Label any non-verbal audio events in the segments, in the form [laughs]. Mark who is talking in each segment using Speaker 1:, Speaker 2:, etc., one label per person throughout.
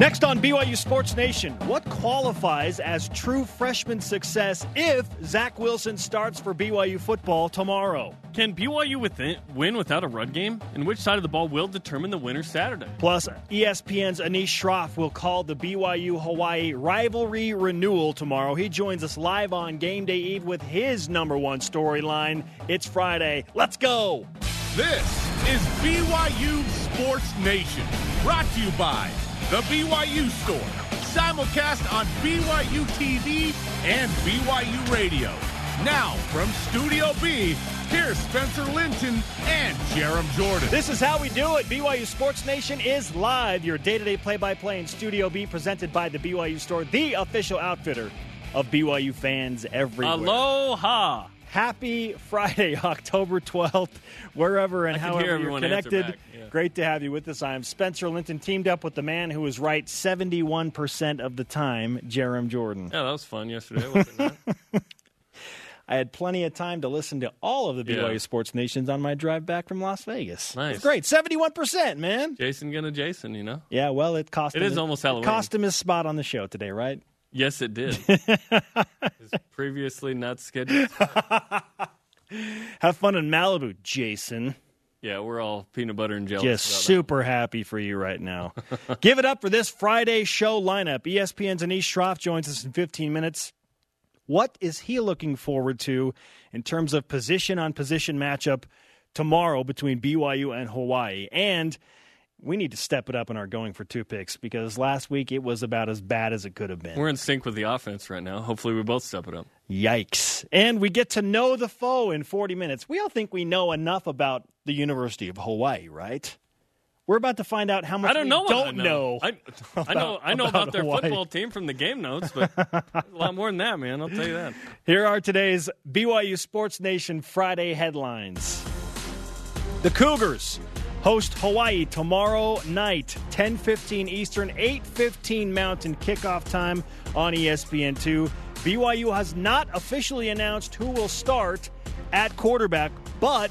Speaker 1: Next on BYU Sports Nation, what qualifies as true freshman success if Zach Wilson starts for BYU football tomorrow?
Speaker 2: Can BYU within, win without a run game? And which side of the ball will determine the winner Saturday?
Speaker 1: Plus, ESPN's Anish Shroff will call the BYU Hawaii rivalry renewal tomorrow. He joins us live on Game Day Eve with his number one storyline. It's Friday. Let's go!
Speaker 3: This is BYU Sports Nation, brought to you by The BYU Store, simulcast on BYU TV and BYU Radio. Now, from Studio B, here's Spencer Linton and Jarom Jordan.
Speaker 1: This is how we do it. BYU Sports Nation is live, your day to day play by play in Studio B, presented by the BYU Store, the official outfitter of BYU fans everywhere.
Speaker 2: Aloha!
Speaker 1: Happy Friday, [laughs] October 12th, wherever and however you're connected.
Speaker 2: yeah.
Speaker 1: Great to have you with us. I am Spencer Linton, teamed up with the man who is right 71% of the time, Jarom Jordan.
Speaker 2: Yeah, that was fun yesterday, wasn't it? [laughs]
Speaker 1: I had plenty of time to listen to all of the
Speaker 2: Yeah.
Speaker 1: BYU Sports Nations on my drive back from Las Vegas.
Speaker 2: Nice.
Speaker 1: It's great. 71%, man.
Speaker 2: Jason gonna Jason, you know?
Speaker 1: Yeah, well, it cost
Speaker 2: It
Speaker 1: him
Speaker 2: is
Speaker 1: his-
Speaker 2: almost Halloween.
Speaker 1: cost him his spot on the show today, right?
Speaker 2: Yes, it did. [laughs] His previously not scheduled. [laughs]
Speaker 1: Have fun in Malibu, Jason.
Speaker 2: Yeah, we're all peanut butter and jelly.
Speaker 1: Just super happy for you right now. [laughs] Give it up for this Friday show lineup. ESPN's Anish Shroff joins us in 15 minutes. What is he looking forward to in terms of position on position matchup tomorrow between BYU and Hawaii? And we need to step it up in our going for two picks because last week it was about as bad as it could have been.
Speaker 2: We're in sync with the offense right now. Hopefully, we both step it up.
Speaker 1: Yikes. And we get to know the foe in 40 minutes. We all think we know enough about the University of Hawaii, right? We're about to find out how much
Speaker 2: I don't
Speaker 1: we
Speaker 2: know.
Speaker 1: don't
Speaker 2: I know.
Speaker 1: know.
Speaker 2: I, I know. [laughs] I know
Speaker 1: about
Speaker 2: about, their
Speaker 1: Hawaii.
Speaker 2: football team from the game notes, but a lot more than that, man. I'll tell you that.
Speaker 1: Here are today's BYU Sports Nation Friday headlines. The Cougars host Hawaii tomorrow night, 10:15 Eastern, 8:15 Mountain kickoff time on E ESPN2. BYU has not officially announced who will start at quarterback, but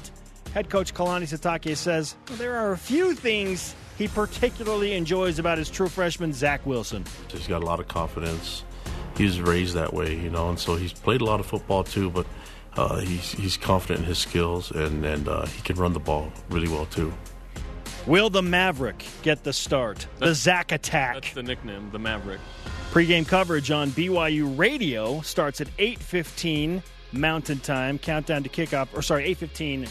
Speaker 1: head coach Kalani Sitake says there are a few things he particularly enjoys about his true freshman Zach Wilson.
Speaker 4: He's got a lot of confidence. He was raised that way, you know, and so he's played a lot of football too. But uh, he's he's confident in his skills, and and uh, he can run the ball really well too.
Speaker 1: Will the Maverick get the start? The Zach attack.
Speaker 2: That's the nickname, the Maverick.
Speaker 1: Pre-game coverage on BYU Radio starts at 8:15 Mountain Time. Countdown to kickoff, or sorry, 8:15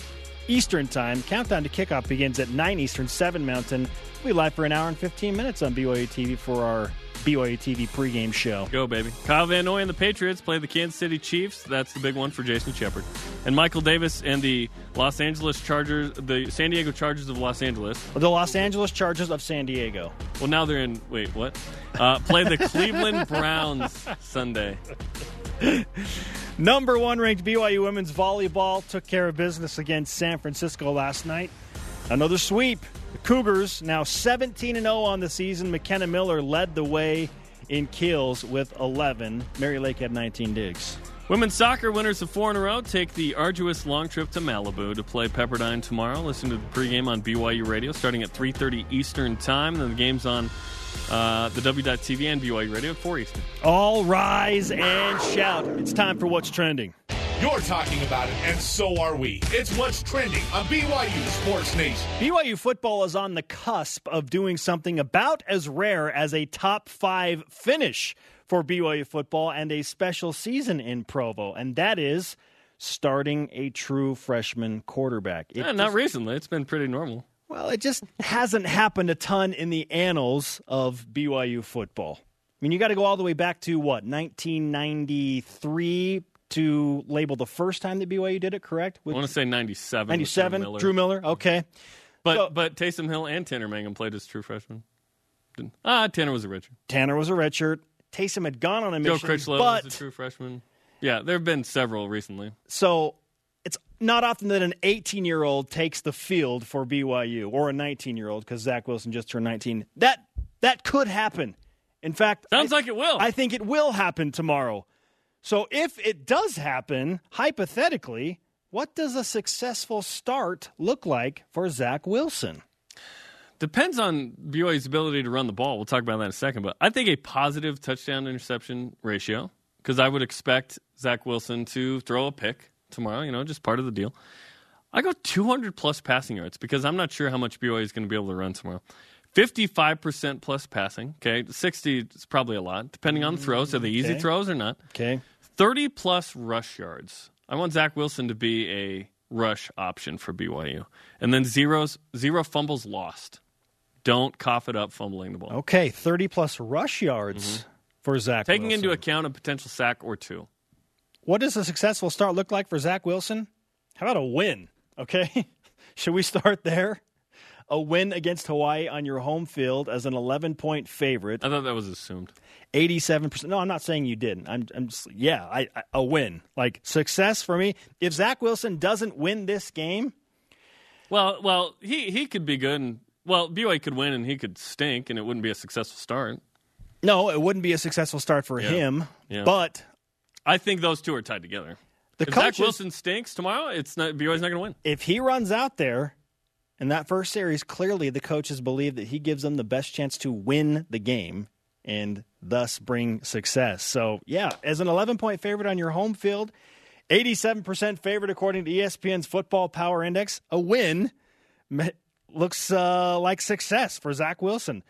Speaker 1: Eastern Time. Countdown to kickoff begins at 9 Eastern, 7 Mountain. We'll be live for an hour and 15 minutes on BYU TV for our BYU TV pregame show.
Speaker 2: Go, baby. Kyle Van Noy and the Patriots play the Kansas City Chiefs. That's the big one for Jason Shepard. And Michael Davis and the Los Angeles Chargers, the San Diego Chargers of Los Angeles.
Speaker 1: The Los Angeles Chargers of San Diego.
Speaker 2: Well, now they're in, wait, what? Uh, play the [laughs] Cleveland Browns Sunday. [laughs]
Speaker 1: Number one ranked BYU women's volleyball took care of business against San Francisco last night. Another sweep. The Cougars now 17 0 on the season. McKenna Miller led the way in kills with 11. Mary Lake had 19 digs.
Speaker 2: Women's soccer winners of four in a row take the arduous long trip to Malibu to play Pepperdine tomorrow. Listen to the pregame on BYU Radio starting at 3.30 Eastern Time. Then the game's on uh, the W.TV and BYU Radio at 4 Eastern.
Speaker 1: All rise and shout. It's time for What's Trending.
Speaker 3: You're talking about it, and so are we. It's what's trending on BYU Sports Nation.
Speaker 1: BYU football is on the cusp of doing something about as rare as a top five finish for BYU football and a special season in Provo, and that is starting a true freshman quarterback. It
Speaker 2: Yeah, not
Speaker 1: just-
Speaker 2: recently. It's been pretty normal.
Speaker 1: Well, it just hasn't happened a ton in the annals of BYU football. I mean, you got to go all the way back to what 1993 to label the first time that BYU did it. Correct?
Speaker 2: I want to say 97.
Speaker 1: 97.
Speaker 2: Drew Miller.
Speaker 1: Drew Miller. Okay.
Speaker 2: But,
Speaker 1: so-
Speaker 2: but Taysom Hill and Tanner Mangum played as true freshmen. Didn't- Ah, Tanner was a Richard.
Speaker 1: Tanner was a redshirt. Taysom had gone on a
Speaker 2: Joe
Speaker 1: mission,
Speaker 2: Critchlow
Speaker 1: but
Speaker 2: was a true freshman. Yeah, there have been several recently.
Speaker 1: so not often that an 18 year old takes the field for BYU or a 19 year old because Zach Wilson just turned 19. That that could happen. In fact,
Speaker 2: Sounds
Speaker 1: I-
Speaker 2: like it will.
Speaker 1: I think it will happen tomorrow. So if it does happen, hypothetically, what does a successful start look like for Zach Wilson?
Speaker 2: Depends on BYU's ability to run the ball. We'll talk about that in a second. But I think a positive touchdown interception ratio because I would expect Zach Wilson to throw a pick tomorrow. You know, just part of the deal. I go 200 plus passing yards because I'm not sure how much BYU is going to be able to run tomorrow. 55% plus passing. Okay, 60 is probably a lot, depending on the throws. Are they easy
Speaker 1: Okay.
Speaker 2: throws or not?
Speaker 1: Okay.
Speaker 2: 30 plus rush yards. I want Zach Wilson to be a rush option for BYU. And then zeros, zero fumbles lost. Don't cough it up fumbling the ball.
Speaker 1: Okay. 30 plus rush yards for Zach
Speaker 2: Mm-hmm. Taking
Speaker 1: Wilson.
Speaker 2: into account a potential sack or two.
Speaker 1: What does a successful start look like for Zach Wilson? How about a win? Okay. [laughs] Should we start there? A win against Hawaii on your home field as an 11 point favorite.
Speaker 2: I thought that was assumed.
Speaker 1: 87%. No, I'm not saying you didn't. I'm, I'm just, yeah, I, I, a win. Like success for me. If Zach Wilson doesn't win this game,
Speaker 2: Well, well, he, he could be good. And, well, BYU could win and he could stink and it wouldn't be a successful start.
Speaker 1: no, it wouldn't be a successful start for
Speaker 2: Yeah.
Speaker 1: him.
Speaker 2: Yeah.
Speaker 1: But
Speaker 2: I think those two are tied together.
Speaker 1: the
Speaker 2: if Zach Wilson stinks tomorrow, it's not BYU's not going to win.
Speaker 1: if he runs out there in that first series, clearly the coaches believe that he gives them the best chance to win the game and thus bring success. So, yeah, as an 11 point favorite on your home field, 87% favorite according to ESPN's Football Power Index, a win looks uh, like success for Zach Wilson.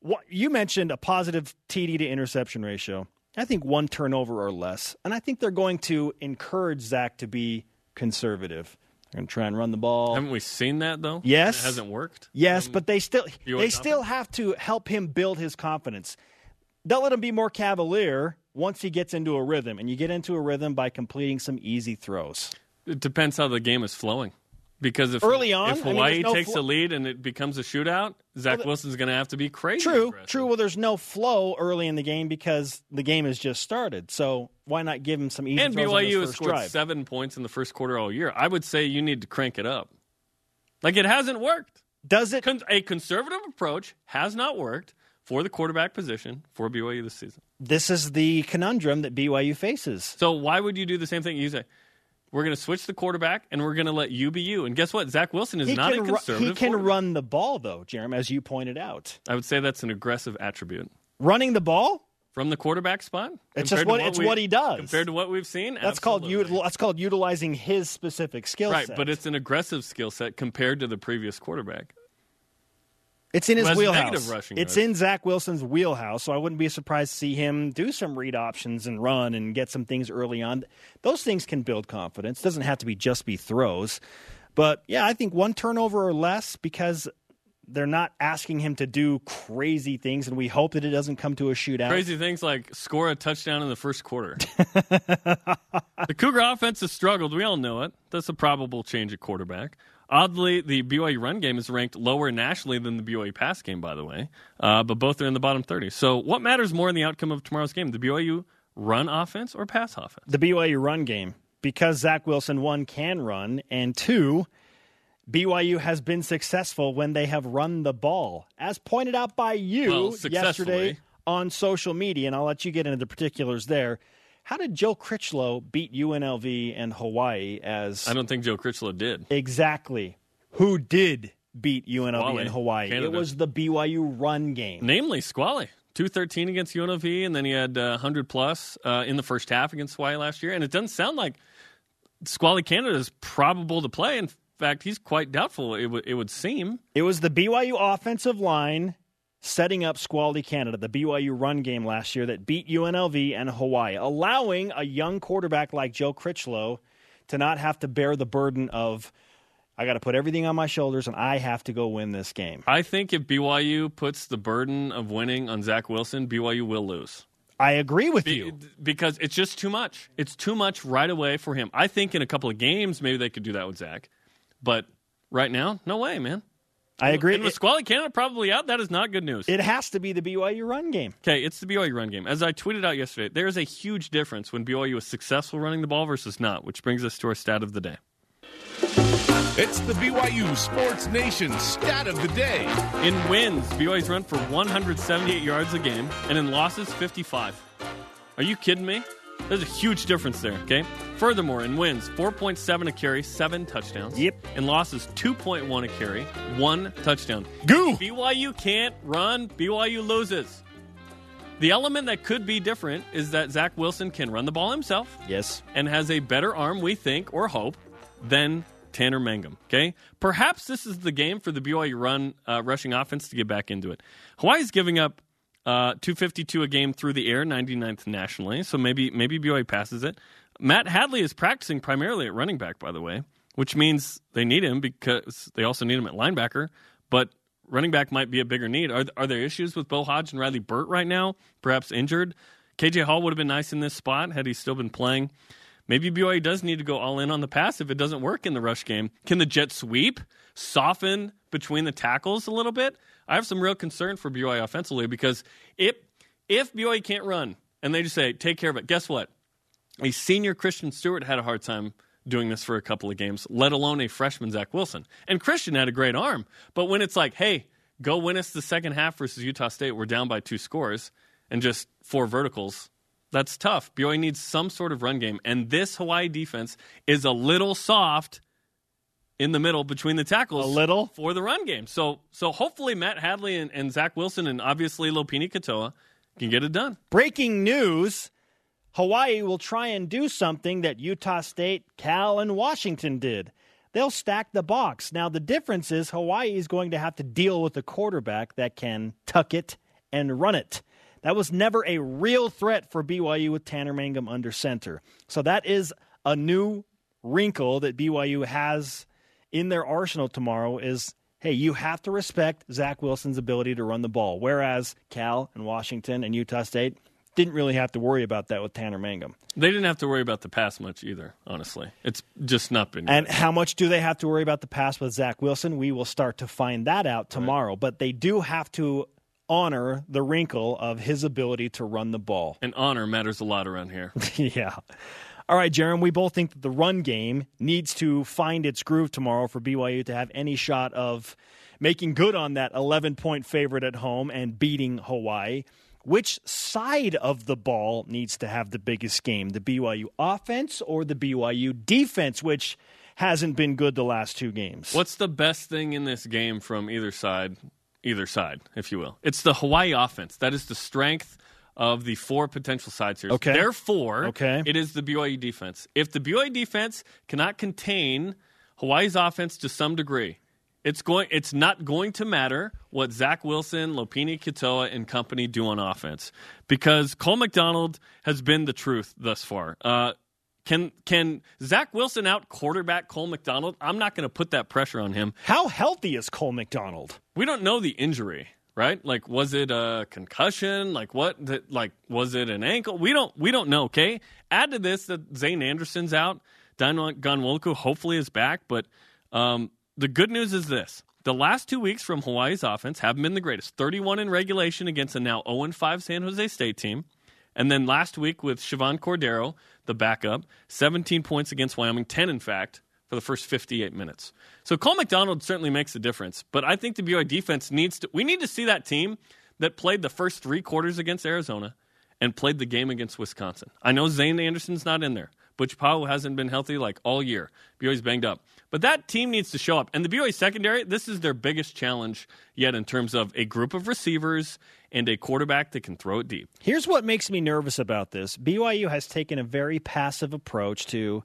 Speaker 1: What, you mentioned a positive TD to interception ratio. I think one turnover or less. And I think they're going to encourage Zach to be conservative. They're going to try and run the ball.
Speaker 2: Haven't we seen that, though?
Speaker 1: Yes.
Speaker 2: It hasn't worked.
Speaker 1: Yes, but they still they still have to help him build his confidence. Don't let him be more cavalier once he gets into a rhythm, and you get into a rhythm by completing some easy throws.
Speaker 2: It depends how the game is flowing. Because if
Speaker 1: Early on,
Speaker 2: if
Speaker 1: I mean,
Speaker 2: Hawaii
Speaker 1: no
Speaker 2: takes
Speaker 1: flo-
Speaker 2: a lead and it becomes a shootout, Zach
Speaker 1: the-
Speaker 2: Wilson's going to have to be crazy.
Speaker 1: True,
Speaker 2: aggressive.
Speaker 1: true. Well, there's no flow early in the game because the game has just started. So why not give him some easy
Speaker 2: And BYU has scored
Speaker 1: drive?
Speaker 2: seven points in the first quarter all year. I would say you need to crank it up. Like it hasn't worked.
Speaker 1: Does it?
Speaker 2: Con- a conservative approach has not worked for the quarterback position for BYU this season.
Speaker 1: This is the conundrum that BYU faces.
Speaker 2: So why would you do the same thing? You say we're going to switch the quarterback and we're going to let you be you. And guess what? Zach Wilson is
Speaker 1: He
Speaker 2: not a
Speaker 1: can, ru-
Speaker 2: conservative.
Speaker 1: he can run the ball, though, Jeremy, as you pointed out.
Speaker 2: I would say that's an aggressive attribute
Speaker 1: Running the ball,
Speaker 2: from the quarterback spot.
Speaker 1: It's just
Speaker 2: to
Speaker 1: what- it's
Speaker 2: we-
Speaker 1: what he does.
Speaker 2: compared to what we've seen.
Speaker 1: that's called
Speaker 2: absolutely.
Speaker 1: that's called utilizing his specific skill
Speaker 2: right,
Speaker 1: set.
Speaker 2: Right, but it's an aggressive skill set compared to the previous quarterback.
Speaker 1: It's in his
Speaker 2: has
Speaker 1: wheelhouse.
Speaker 2: rushing
Speaker 1: it's in Zach Wilson's wheelhouse, so I wouldn't be surprised to see him do some read options and run and get some things early on. Those things can build confidence. doesn't have to be just be throws. But yeah, I think one turnover or less because they're not asking him to do crazy things, and we hope that it doesn't come to a shootout.
Speaker 2: Crazy things like score a touchdown in the first quarter. [laughs] the Cougar offense has struggled. We all know it. That's a probable change at quarterback. Oddly, the BYU run game is ranked lower nationally than the BYU pass game, by the way, uh, but both are in the bottom 30. So, what matters more in the outcome of tomorrow's game? The BYU run offense or pass offense?
Speaker 1: the BYU run game because Zach Wilson one can run and two BYU has been successful when they have run the ball, as pointed out by you
Speaker 2: Well,
Speaker 1: yesterday on social media. And I'll let you get into the particulars there. How did Joe Critchlow beat UNLV and Hawaii as
Speaker 2: I don't think Joe Critchlow did.
Speaker 1: exactly who did beat UNLV
Speaker 2: Squally,
Speaker 1: and Hawaii?
Speaker 2: Canada.
Speaker 1: It was the BYU run game.
Speaker 2: Namely, Squally. 213 against UNLV, and then he had uh, 100 plus uh, in the first half against Hawaii last year. And it doesn't sound like Squally Canada is probable to play. In fact, he's quite doubtful, it, would it would seem.
Speaker 1: It was the BYU offensive line setting up Squally Canada, the BYU run game last year that beat UNLV and Hawaii, allowing a young quarterback like Joe Critchlow to not have to bear the burden of, I got to put everything on my shoulders and I have to go win this game.
Speaker 2: I think if BYU puts the burden of winning on Zach Wilson, BYU will lose.
Speaker 1: I agree with
Speaker 2: Be-
Speaker 1: you.
Speaker 2: because it's just too much. It's too much right away for him. I think in a couple of games, maybe they could do that with Zach. But right now, no way, man.
Speaker 1: I agree.
Speaker 2: And with
Speaker 1: It,
Speaker 2: Squally Canada probably out, that is not good news.
Speaker 1: it has to be the BYU run game.
Speaker 2: Okay, it's the BYU run game. As I tweeted out yesterday, there is a huge difference when BYU is successful running the ball versus not, which brings us to our stat of the day.
Speaker 3: It's the BYU Sports Nation stat of the day.
Speaker 2: In wins, BYU's run for 178 yards a game, and in losses, 55. Are you kidding me? There's a huge difference there, okay? Furthermore, in wins, 4.7 a carry, 7 touchdowns.
Speaker 1: Yep.
Speaker 2: In losses, 2.1 a carry, 1 touchdown.
Speaker 1: Goo!
Speaker 2: BYU can't run, BYU loses. The element that could be different is that Zach Wilson can run the ball himself
Speaker 1: Yes.
Speaker 2: and has a better arm, we think, or hope, than Tanner Mangum. Okay, perhaps this is the game for the BYU run uh, rushing offense to get back into it. Hawaii's giving up uh, 252 a game through the air, 99th nationally. So maybe maybe BYU passes it. Matt Hadley is practicing primarily at running back, by the way, which means they need him because they also need him at linebacker. But running back might be a bigger need. Are, are there issues with Bo Hodge and Riley Burt right now? Perhaps injured. KJ Hall would have been nice in this spot had he still been playing. Maybe BYU does need to go all in on the pass if it doesn't work in the rush game. Can the jet sweep soften between the tackles a little bit? I have some real concern for BYU offensively because if if BYU can't run and they just say take care of it, guess what? A senior Christian Stewart had a hard time doing this for a couple of games, let alone a freshman Zach Wilson. And Christian had a great arm, but when it's like, hey, go win us the second half versus Utah State, we're down by two scores and just four verticals. That's tough. BYU needs some sort of run game, and this Hawaii defense is a little soft in the middle between the tackles.
Speaker 1: A little?
Speaker 2: for the run game. So, so hopefully Matt Hadley and, and Zach Wilson and obviously Lopini Katoa can get it done.
Speaker 1: Breaking news Hawaii will try and do something that Utah State, Cal, and Washington did. They'll stack the box. Now, the difference is Hawaii is going to have to deal with a quarterback that can tuck it and run it. That was never a real threat for BYU with Tanner Mangum under center. So that is a new wrinkle that BYU has in their arsenal tomorrow is hey, you have to respect Zach Wilson's ability to run the ball. Whereas Cal and Washington and Utah State didn't really have to worry about that with Tanner Mangum.
Speaker 2: They didn't have to worry about the pass much either, honestly. It's just not been.
Speaker 1: And
Speaker 2: good.
Speaker 1: how much do they have to worry about the pass with Zach Wilson? We will start to find that out tomorrow. But they do have to honor the wrinkle of his ability to run the ball.
Speaker 2: and honor matters a lot around here. [laughs]
Speaker 1: yeah. All right, Jarom, we both think that the run game needs to find its groove tomorrow for BYU to have any shot of making good on that 11 point favorite at home and beating Hawaii. Which side of the ball needs to have the biggest game? The BYU offense or the BYU defense, which hasn't been good the last two games?
Speaker 2: What's the best thing in this game from either side? Either side, if you will. It's the Hawaii offense. That is the strength of the four potential sides here.
Speaker 1: Okay.
Speaker 2: Therefore,
Speaker 1: Okay.
Speaker 2: it is the BYU defense. If the BYU defense cannot contain Hawaii's offense to some degree, it's going. It's not going to matter what Zach Wilson, Lopini Katoa, and company do on offense because Cole McDonald has been the truth thus far. Uh, can can Zach Wilson out quarterback Cole McDonald? I'm not going to put that pressure on him.
Speaker 1: How healthy is Cole McDonald?
Speaker 2: We don't know the injury, right? Like, was it a concussion? Like, what? Like, was it an ankle? We don't. We don't know. Okay. Add to this that Zayne Anderson's out. Dayan Ghanwoloku hopefully is back, but um, the good news is this: the last two weeks from Hawaii's offense haven't been the greatest. 31 in regulation against a now 0 5 San Jose State team. And then last week with Chevan Cordeiro, the backup, 17 points against Wyoming, 10 in fact, for the first 58 minutes. So Cole McDonald certainly makes a difference. But I think the BYU defense needs to, we need to see that team that played the first three quarters against Arizona and played the game against Wisconsin. I know Zayne Anderson's not in there. Butch Pau'u hasn't been healthy like all year. BYU's banged up. But that team needs to show up. And the BYU secondary, this is their biggest challenge yet in terms of a group of receivers and a quarterback that can throw it deep.
Speaker 1: Here's what makes me nervous about this BYU has taken a very passive approach to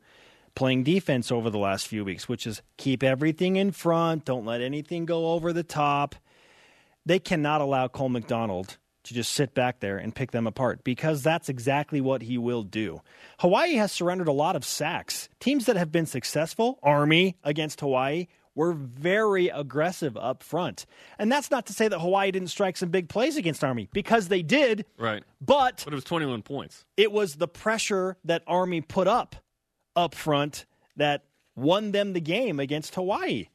Speaker 1: playing defense over the last few weeks, which is keep everything in front, don't let anything go over the top. They cannot allow Cole McDonald to just sit back there and pick them apart because that's exactly what he will do. Hawaii has surrendered a lot of sacks. Teams that have been successful, Army against Hawaii, were very aggressive up front. And that's not to say that Hawaii didn't strike some big plays against Army because they did.
Speaker 2: Right.
Speaker 1: But
Speaker 2: But it was 21 points.
Speaker 1: it was the pressure that Army put up up front that won them the game against Hawaii.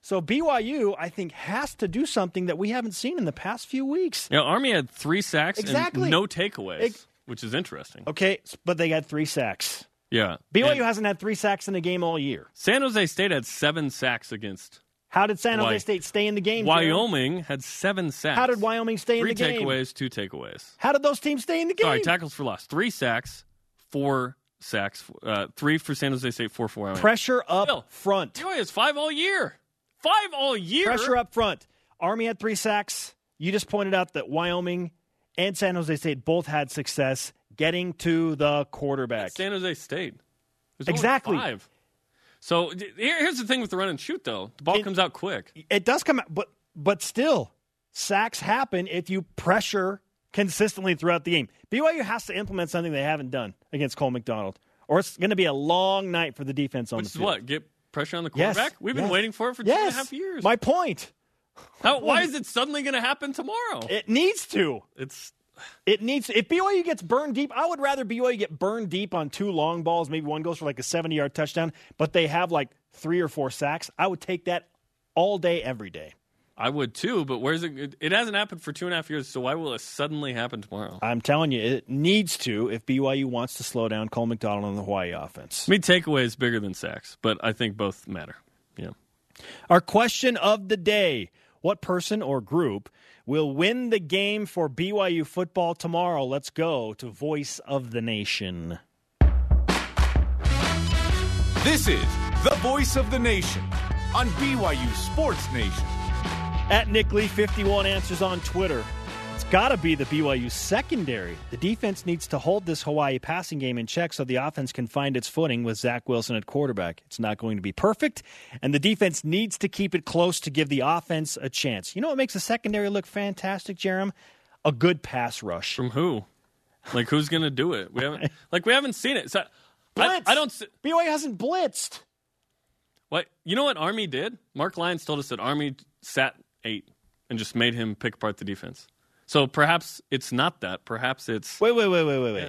Speaker 1: So BYU, I think, has to do something that we haven't seen in the past few weeks.
Speaker 2: Yeah, Army had three sacks
Speaker 1: Exactly.
Speaker 2: and no takeaways,
Speaker 1: Ex-
Speaker 2: which is interesting.
Speaker 1: Okay, but they got three sacks.
Speaker 2: Yeah.
Speaker 1: BYU
Speaker 2: And
Speaker 1: hasn't had three sacks in a game all year.
Speaker 2: San Jose State had seven sacks against
Speaker 1: How did San Jose State stay in the game? Jared?
Speaker 2: Wyoming. Had seven sacks.
Speaker 1: How did Wyoming stay in the game?
Speaker 2: Three takeaways, two takeaways.
Speaker 1: How did those teams stay in the game?
Speaker 2: Sorry, tackles for loss. Three sacks, four sacks, uh, three for San Jose State, four for Wyoming.
Speaker 1: Pressure up
Speaker 2: Still,
Speaker 1: front.
Speaker 2: BYU has five all year. Five all year.
Speaker 1: Pressure up front. Army had three sacks. You just pointed out that Wyoming and San Jose State both had success getting to the quarterback.
Speaker 2: San Jose State. There's
Speaker 1: Exactly.
Speaker 2: five. So here's the thing with the run and shoot, though. The ball
Speaker 1: It-
Speaker 2: comes out quick.
Speaker 1: It does come out, but but still, sacks happen if you pressure consistently throughout the game. BYU has to implement something they haven't done against Cole McDonald, or it's going to be a long night for the defense on
Speaker 2: Which
Speaker 1: the
Speaker 2: is
Speaker 1: field.
Speaker 2: what? Get pressure on the
Speaker 1: Yes,
Speaker 2: quarterback? We've been
Speaker 1: yes.
Speaker 2: waiting for it for two and a
Speaker 1: Yes,
Speaker 2: half years.
Speaker 1: My point. [laughs]
Speaker 2: How, why is it suddenly going to happen tomorrow?
Speaker 1: It needs to.
Speaker 2: it's
Speaker 1: It needs if BYU gets burned deep. I would rather BYU get burned deep on two long balls. Maybe one goes for like a seventy-yard touchdown, but they have like three or four sacks. I would take that all day, every day.
Speaker 2: I would too, but where's it? It, it hasn't happened for two and a half years, so why will it suddenly happen tomorrow?
Speaker 1: I'm telling you, it needs to if BYU wants to slow down Cole McDonald and the Hawaii offense.
Speaker 2: To me, takeaway is bigger than sacks, but I think both matter. Yeah.
Speaker 1: Our question of the day What person or group will win the game for BYU football tomorrow? Let's go to Voice of the Nation.
Speaker 3: This is the voice of the nation on BYU Sports Nation.
Speaker 1: At Nick Lee 51 answers on Twitter. It's got to be the BYU secondary. The defense needs to hold this Hawaii passing game in check so the offense can find its footing with Zach Wilson at quarterback. It's not going to be perfect, and the defense needs to keep it close to give the offense a chance. You know what makes the secondary look fantastic, Jarom? A good pass rush.
Speaker 2: From who? Like who's going to do it? We haven't. [laughs] Like we haven't seen it. So I,
Speaker 1: Blitz.
Speaker 2: I don't.
Speaker 1: BYU hasn't blitzed.
Speaker 2: What you know? What Army did? Mark Lyons told us that Army sat eight and just made him pick apart the defense. So perhaps it's not that. Perhaps it's
Speaker 1: Wait, wait, wait, wait, wait, wait.
Speaker 2: Yeah.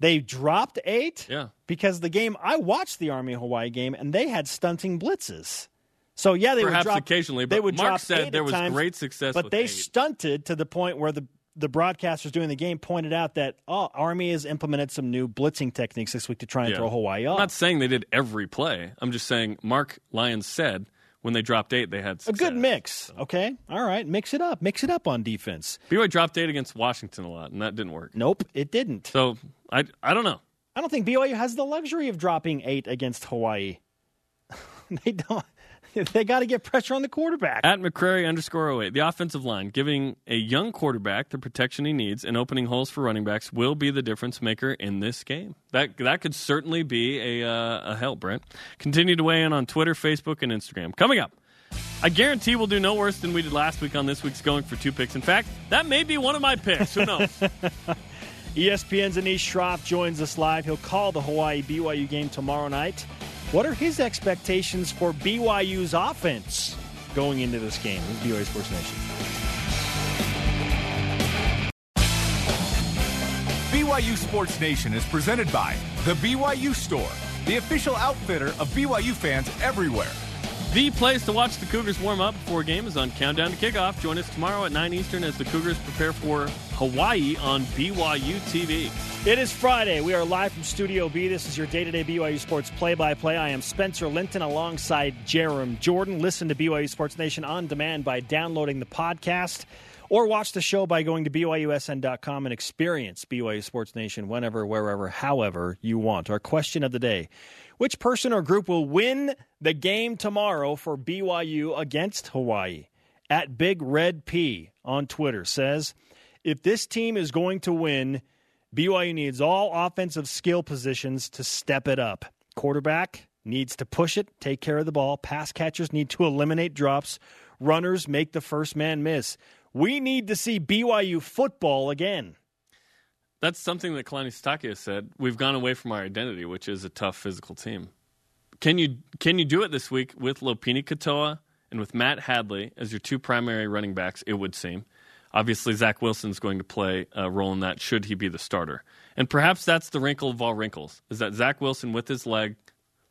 Speaker 1: They dropped eight?
Speaker 2: yeah.
Speaker 1: because the game I watched the Army Hawaii game and they had stunting blitzes. So yeah, they
Speaker 2: Perhaps
Speaker 1: would drop,
Speaker 2: occasionally,
Speaker 1: They would
Speaker 2: Mark
Speaker 1: drop
Speaker 2: said
Speaker 1: eight
Speaker 2: there was
Speaker 1: times,
Speaker 2: great success
Speaker 1: but they
Speaker 2: eight.
Speaker 1: stunted to the point where the the broadcasters doing the game pointed out that oh, Army has implemented some new blitzing techniques this week to try and
Speaker 2: Yeah.
Speaker 1: throw Hawaii
Speaker 2: I'm
Speaker 1: off.
Speaker 2: not saying they did every play. I'm just saying Mark Lyons said when they dropped eight, they had
Speaker 1: a good mix. Okay, all right, mix it up, mix it up on defense.
Speaker 2: BYU dropped eight against Washington a lot, and that didn't work.
Speaker 1: Nope, it didn't.
Speaker 2: So I I don't know.
Speaker 1: I don't think BYU has the luxury of dropping eight against Hawaii. [laughs] they don't. [laughs] They got to get pressure on the quarterback.
Speaker 2: At McCrary underscore 08, the offensive line, giving a young quarterback the protection he needs and opening holes for running backs will be the difference maker in this game. That that could certainly be a, uh, a help, Brent. Continue to weigh in on Twitter, Facebook, and Instagram. Coming up, I guarantee we'll do no worse than we did last week on this week's Going for Two Picks. In fact, that may be one of my picks. Who knows? [laughs]
Speaker 1: ESPN's Anish Shroff joins us live. He'll call the Hawaii BYU game tomorrow night. What are his expectations for BYU's offense going into this game? This is BYU Sports Nation.
Speaker 3: BYU Sports Nation is presented by The BYU Store, the official outfitter of BYU fans everywhere.
Speaker 2: The place to watch the Cougars warm up before a game is on Countdown to Kickoff. Join us tomorrow at 9 Eastern as the Cougars prepare for Hawaii on BYU TV.
Speaker 1: It is Friday. We are live from Studio B. This is your day to day BYU Sports play by play. I am Spencer Linton alongside Jarom Jordan. Listen to BYU Sports Nation on demand by downloading the podcast or watch the show by going to BYUSN.com and experience BYU Sports Nation whenever, wherever, however you want. Our question of the day Which person or group will win the game tomorrow for BYU against Hawaii? At Big Red P on Twitter says, if this team is going to win, BYU needs all offensive skill positions to step it up. Quarterback needs to push it, take care of the ball. Pass catchers need to eliminate drops. Runners make the first man miss. We need to see BYU football again.
Speaker 2: That's something that Kalani Sitake has said. We've gone away from our identity, which is a tough physical team. Can you can you do it this week with Lopini Katoa and with Matt Hadley as your two primary running backs? It would seem. Obviously, Zach Wilson's going to play a role in that. Should he be the starter? And perhaps that's the wrinkle of all wrinkles: is that Zach Wilson with his leg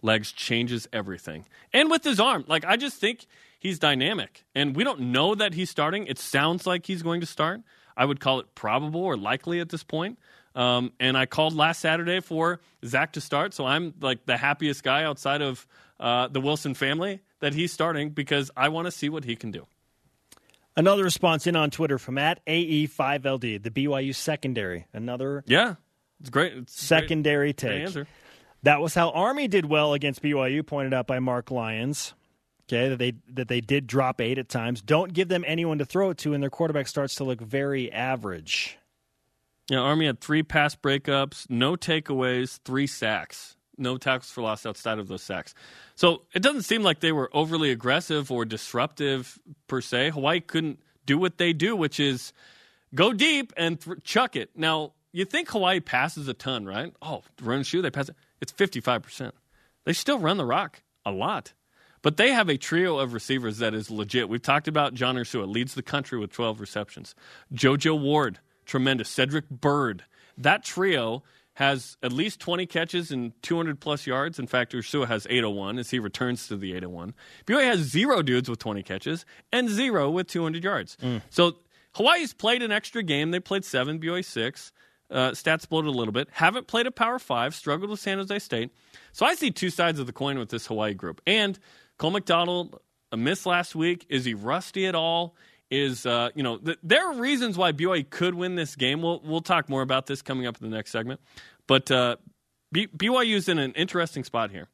Speaker 2: legs changes everything, and with his arm. Like I just think he's dynamic, and we don't know that he's starting. It sounds like he's going to start. I would call it probable or likely at this point. Um, and I called last Saturday for Zach to start, so I'm like the happiest guy outside of uh, the Wilson family that he's starting because I want to see what he can do.
Speaker 1: Another response in on Twitter from at AE5LD, the BYU secondary. Another
Speaker 2: Yeah, It's great. It's
Speaker 1: Secondary
Speaker 2: great, great
Speaker 1: take.
Speaker 2: answer.
Speaker 1: That was how Army did well against BYU, pointed out by Mark Lyons. Okay, that they that they did drop eight at times. Don't give them anyone to throw it to, and their quarterback starts to look very average.
Speaker 2: Yeah, Army had three pass breakups, no takeaways, three sacks, no tackles for loss outside of those sacks. So it doesn't seem like they were overly aggressive or disruptive per se. Hawaii couldn't do what they do, which is go deep and th- chuck it. Now you think Hawaii passes a ton, right? Oh, run shoot, they pass it. It's fifty five percent. They still run the rock a lot. But they have a trio of receivers that is legit. We've talked about John Ursua, leads the country with 12 receptions. JoJo Ward, tremendous. Cedric Byrd. That trio has at least 20 catches and 200 plus yards. In fact, Ursua has 801 as he returns to the 801. BYU has zero dudes with 20 catches and zero with 200 yards. So Hawaii's played an extra game. They played seven, BYU six. Uh, stats bloated a little bit. Haven't played a Power Five. Struggled with San Jose State. So I see two sides of the coin with this Hawaii group. And Cole McDonald, a miss last week. Is he rusty at all? Is uh, you know th- there are reasons why BYU could win this game. We'll we'll talk more about this coming up in the next segment. But uh, B- BYU's in an interesting spot here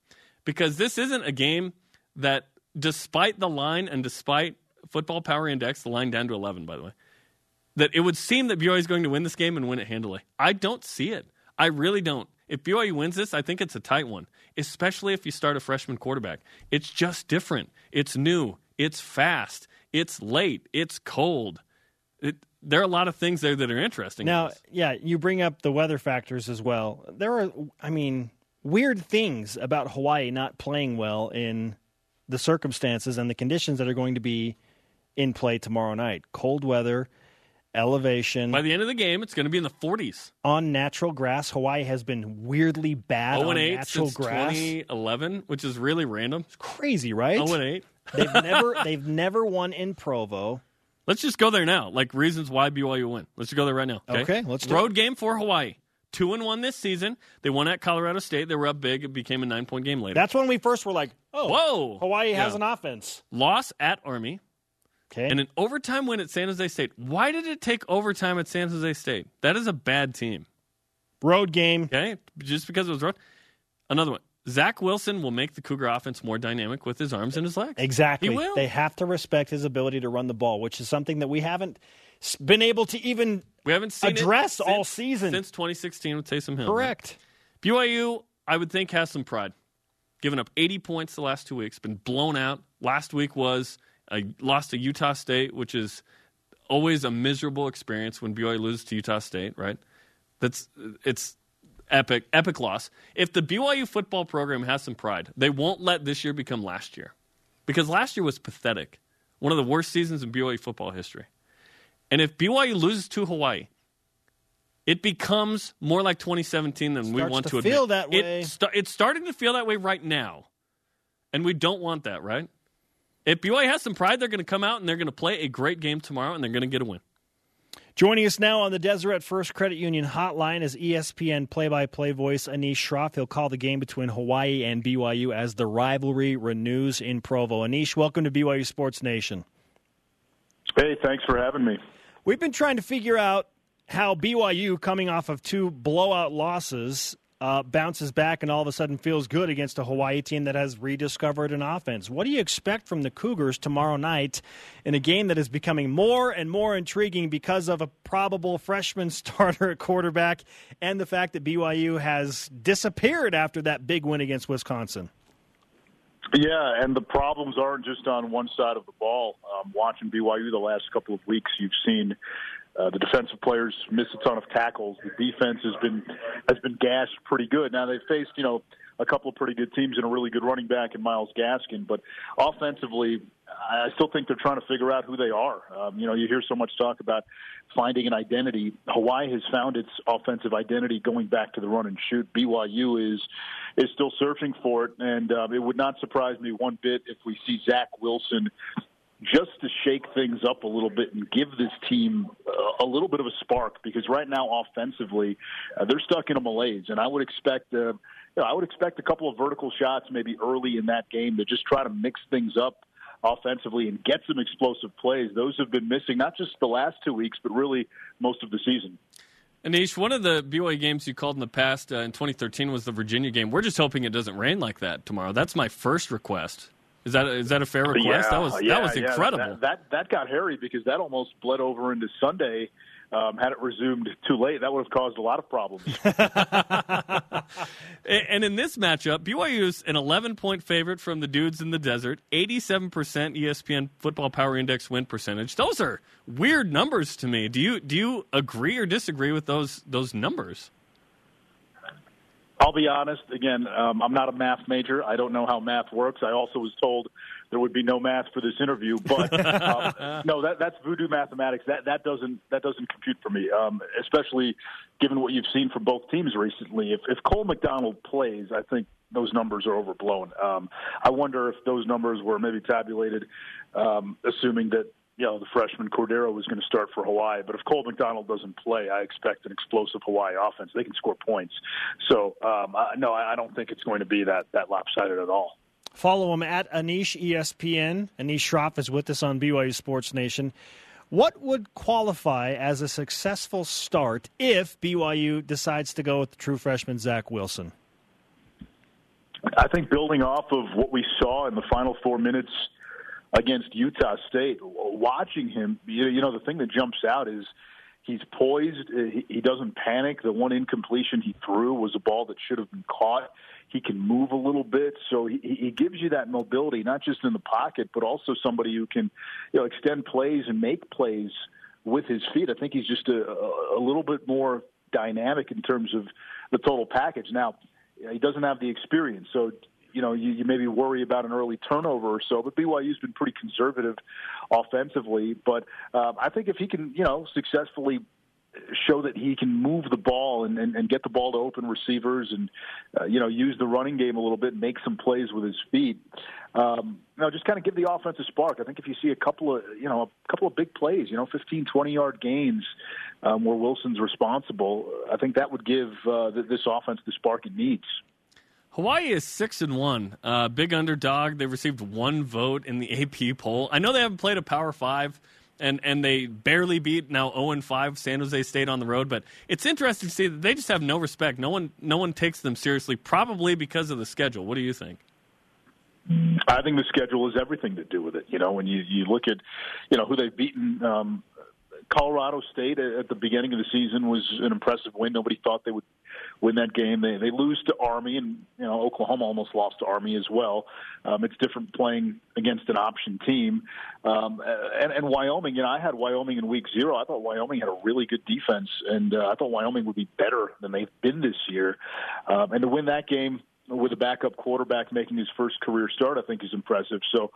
Speaker 2: because this isn't a game that, despite the line and despite Football Power Index, the line down to eleven, by the way, that it would seem that BYU is going to win this game and win it handily. I don't see it. I really don't. If BYU wins this, I think it's a tight one, especially if you start a freshman quarterback. It's just different. It's new. It's fast. It's late. It's cold. It, there are a lot of things there that are interesting.
Speaker 1: Now, yeah, you bring up the weather factors as well. There are, I mean, weird things about Hawaii not playing well in the circumstances and the conditions that are going to be in play tomorrow night. Cold weather, elevation.
Speaker 2: by the end of the game, it's going to be in the 40s.
Speaker 1: on natural grass, Hawaii has been weirdly bad
Speaker 2: 0
Speaker 1: on
Speaker 2: 8
Speaker 1: natural
Speaker 2: since
Speaker 1: grass.
Speaker 2: 2011, which is really random.
Speaker 1: It's crazy, right?
Speaker 2: 0 and 8.
Speaker 1: They've never [laughs] they've never won in Provo.
Speaker 2: Let's just go there now. Like reasons why BYU win. Let's just go there right now. Okay,
Speaker 1: Okay, let's
Speaker 2: Road game for Hawaii. Two and one this season. They won at Colorado State. They were up big. It became a nine point game later.
Speaker 1: That's when we first were like, "Oh,
Speaker 2: Whoa,
Speaker 1: Hawaii has
Speaker 2: Yeah.
Speaker 1: an offense."
Speaker 2: Loss at Army
Speaker 1: Okay,
Speaker 2: and an overtime win at San Jose State. Why did it take overtime at San Jose State? That is a bad team.
Speaker 1: road game.
Speaker 2: Okay, just because it was road. Another one. Zach Wilson will make the Cougar offense more dynamic with his arms and his legs.
Speaker 1: Exactly.
Speaker 2: He will.
Speaker 1: They have to respect his ability to run the ball, which is something that we haven't been able to even
Speaker 2: We haven't
Speaker 1: address all season.
Speaker 2: since 2016 with Taysom Hill.
Speaker 1: correct.
Speaker 2: BYU, I would think, has some pride. Given up 80 points the last two weeks, been blown out. Last week was a loss to Utah State, which is always a miserable experience when BYU loses to Utah State, right? That's it's epic, epic loss. If the BYU football program has some pride, they won't let this year become last year, because last year was pathetic, one of the worst seasons in BYU football history. And if BYU loses to Hawaii, it becomes more like 2017 than we want
Speaker 1: to
Speaker 2: to admit.
Speaker 1: feel that way.
Speaker 2: It sta- it's starting to feel that way right now, and we don't want that, right? If BYU has some pride, they're going to come out and they're going to play a great game tomorrow, and they're going to get a win.
Speaker 1: Joining us now on the Deseret First Credit Union hotline is ESPN play-by-play voice Anish Shroff. He'll call the game between Hawaii and BYU as the rivalry renews in Provo. Anish, welcome to BYU Sports Nation.
Speaker 5: Hey, thanks for having me.
Speaker 1: We've been trying to figure out how BYU, coming off of two blowout losses, uh, bounces back and all of a sudden feels good against a Hawaii team that has rediscovered an offense. What do you expect from the Cougars tomorrow night in a game that is becoming more and more intriguing because of a probable freshman [laughs] starter at quarterback and the fact that BYU has disappeared after that big win against Wisconsin?
Speaker 5: Yeah, and the problems aren't just on one side of the ball. Um, watching BYU the last couple of weeks, you've seen uh, the defensive players miss a ton of tackles. The defense has been has been gashed pretty good. Now they've faced you know a couple of pretty good teams and a really good running back in Myles Gaskin, but offensively, I still think they're trying to figure out who they are. Um, you know, you hear so much talk about finding an identity. Hawaii has found its offensive identity going back to the run and shoot. BYU is is still searching for it, and um, it would not surprise me one bit if we see Zach Wilson just to shake things up a little bit and give this team uh, a little bit of a spark because right now offensively uh, they're stuck in a malaise and I would expect uh, you know, I would expect a couple of vertical shots maybe early in that game to just try to mix things up offensively and get some explosive plays those have been missing not just the last two weeks but really most of the season
Speaker 2: Anish, one of the BYU games you called in the past uh, in 2013 was the Virginia game. We're just hoping it doesn't rain like that tomorrow. That's my first request. Is that is that a fair request?
Speaker 5: Yeah,
Speaker 2: that was
Speaker 5: yeah,
Speaker 2: that was
Speaker 5: yeah.
Speaker 2: incredible.
Speaker 5: That, that that got hairy because that almost bled over into Sunday. Um, had it resumed too late, that would have caused a lot of problems. [laughs]
Speaker 2: and in this matchup, BYU is an 11 point favorite from the dudes in the desert, 87% ESPN Football Power Index win percentage. Those are weird numbers to me. Do you do you agree or disagree with those those numbers?
Speaker 5: I'll be honest. Again, um, I'm not a math major. I don't know how math works. I also was told there would be no math for this interview, but [laughs] um, no, that, that's voodoo mathematics. That that doesn't that doesn't compute for me, um, especially given what you've seen from both teams recently. If, if Cole McDonald plays, I think those numbers are overblown. Um, I wonder if those numbers were maybe tabulated, um, assuming that you know, the freshman Cordeiro was going to start for Hawaii. But if Cole McDonald doesn't play, I expect an explosive Hawaii offense. They can score points. So, um, I, no, I don't think it's going to be that, that lopsided at all.
Speaker 1: Follow him at Anish ESPN. Anish Shroff is with us on BYU Sports Nation. What would qualify as a successful start if BYU decides to go with the true freshman Zach Wilson?
Speaker 5: I think building off of what we saw in the final four minutes – against Utah State. Watching him, you know, the thing that jumps out is he's poised. Uh, he doesn't panic. The one incompletion he threw was a ball that should have been caught. He can move a little bit, so he, he gives you that mobility, not just in the pocket, but also somebody who can, you know, extend plays and make plays with his feet. I think he's just a, a little bit more dynamic in terms of the total package. Now, he doesn't have the experience, so you know, you, you maybe worry about an early turnover or so. But BYU's been pretty conservative offensively. But um, I think if he can, you know, successfully show that he can move the ball and, and, and get the ball to open receivers and uh, you know use the running game a little bit, make some plays with his feet. Um, you know, just kind of give the offense a spark. I think if you see a couple of you know a couple of big plays, you know, 15, 20 yard gains um, where Wilson's responsible, I think that would give uh, this offense the spark it needs.
Speaker 2: Hawaii is six and one, uh, big underdog. They received one vote in the [laughs] AP poll. I know they haven't played a Power Five, and and they barely beat now zero and five San Jose State on the road. But it's interesting to see that they just have no respect. No one no one takes them seriously, probably because of the schedule. What do you think?
Speaker 5: I think the schedule has everything to do with it. You know, when you you look at, you know, who they've beaten. Um, Colorado State at the beginning of the season was an impressive win. Nobody thought they would win that game. They they lose to Army, and you know Oklahoma almost lost to Army as well. Um, it's different playing against an option team. Um, and, and Wyoming, you know, I had Wyoming in week zero. I thought Wyoming had a really good defense, and uh, I thought Wyoming would be better than they've been this year. Um, and to win that game with a backup quarterback making his first career start, I think is impressive. So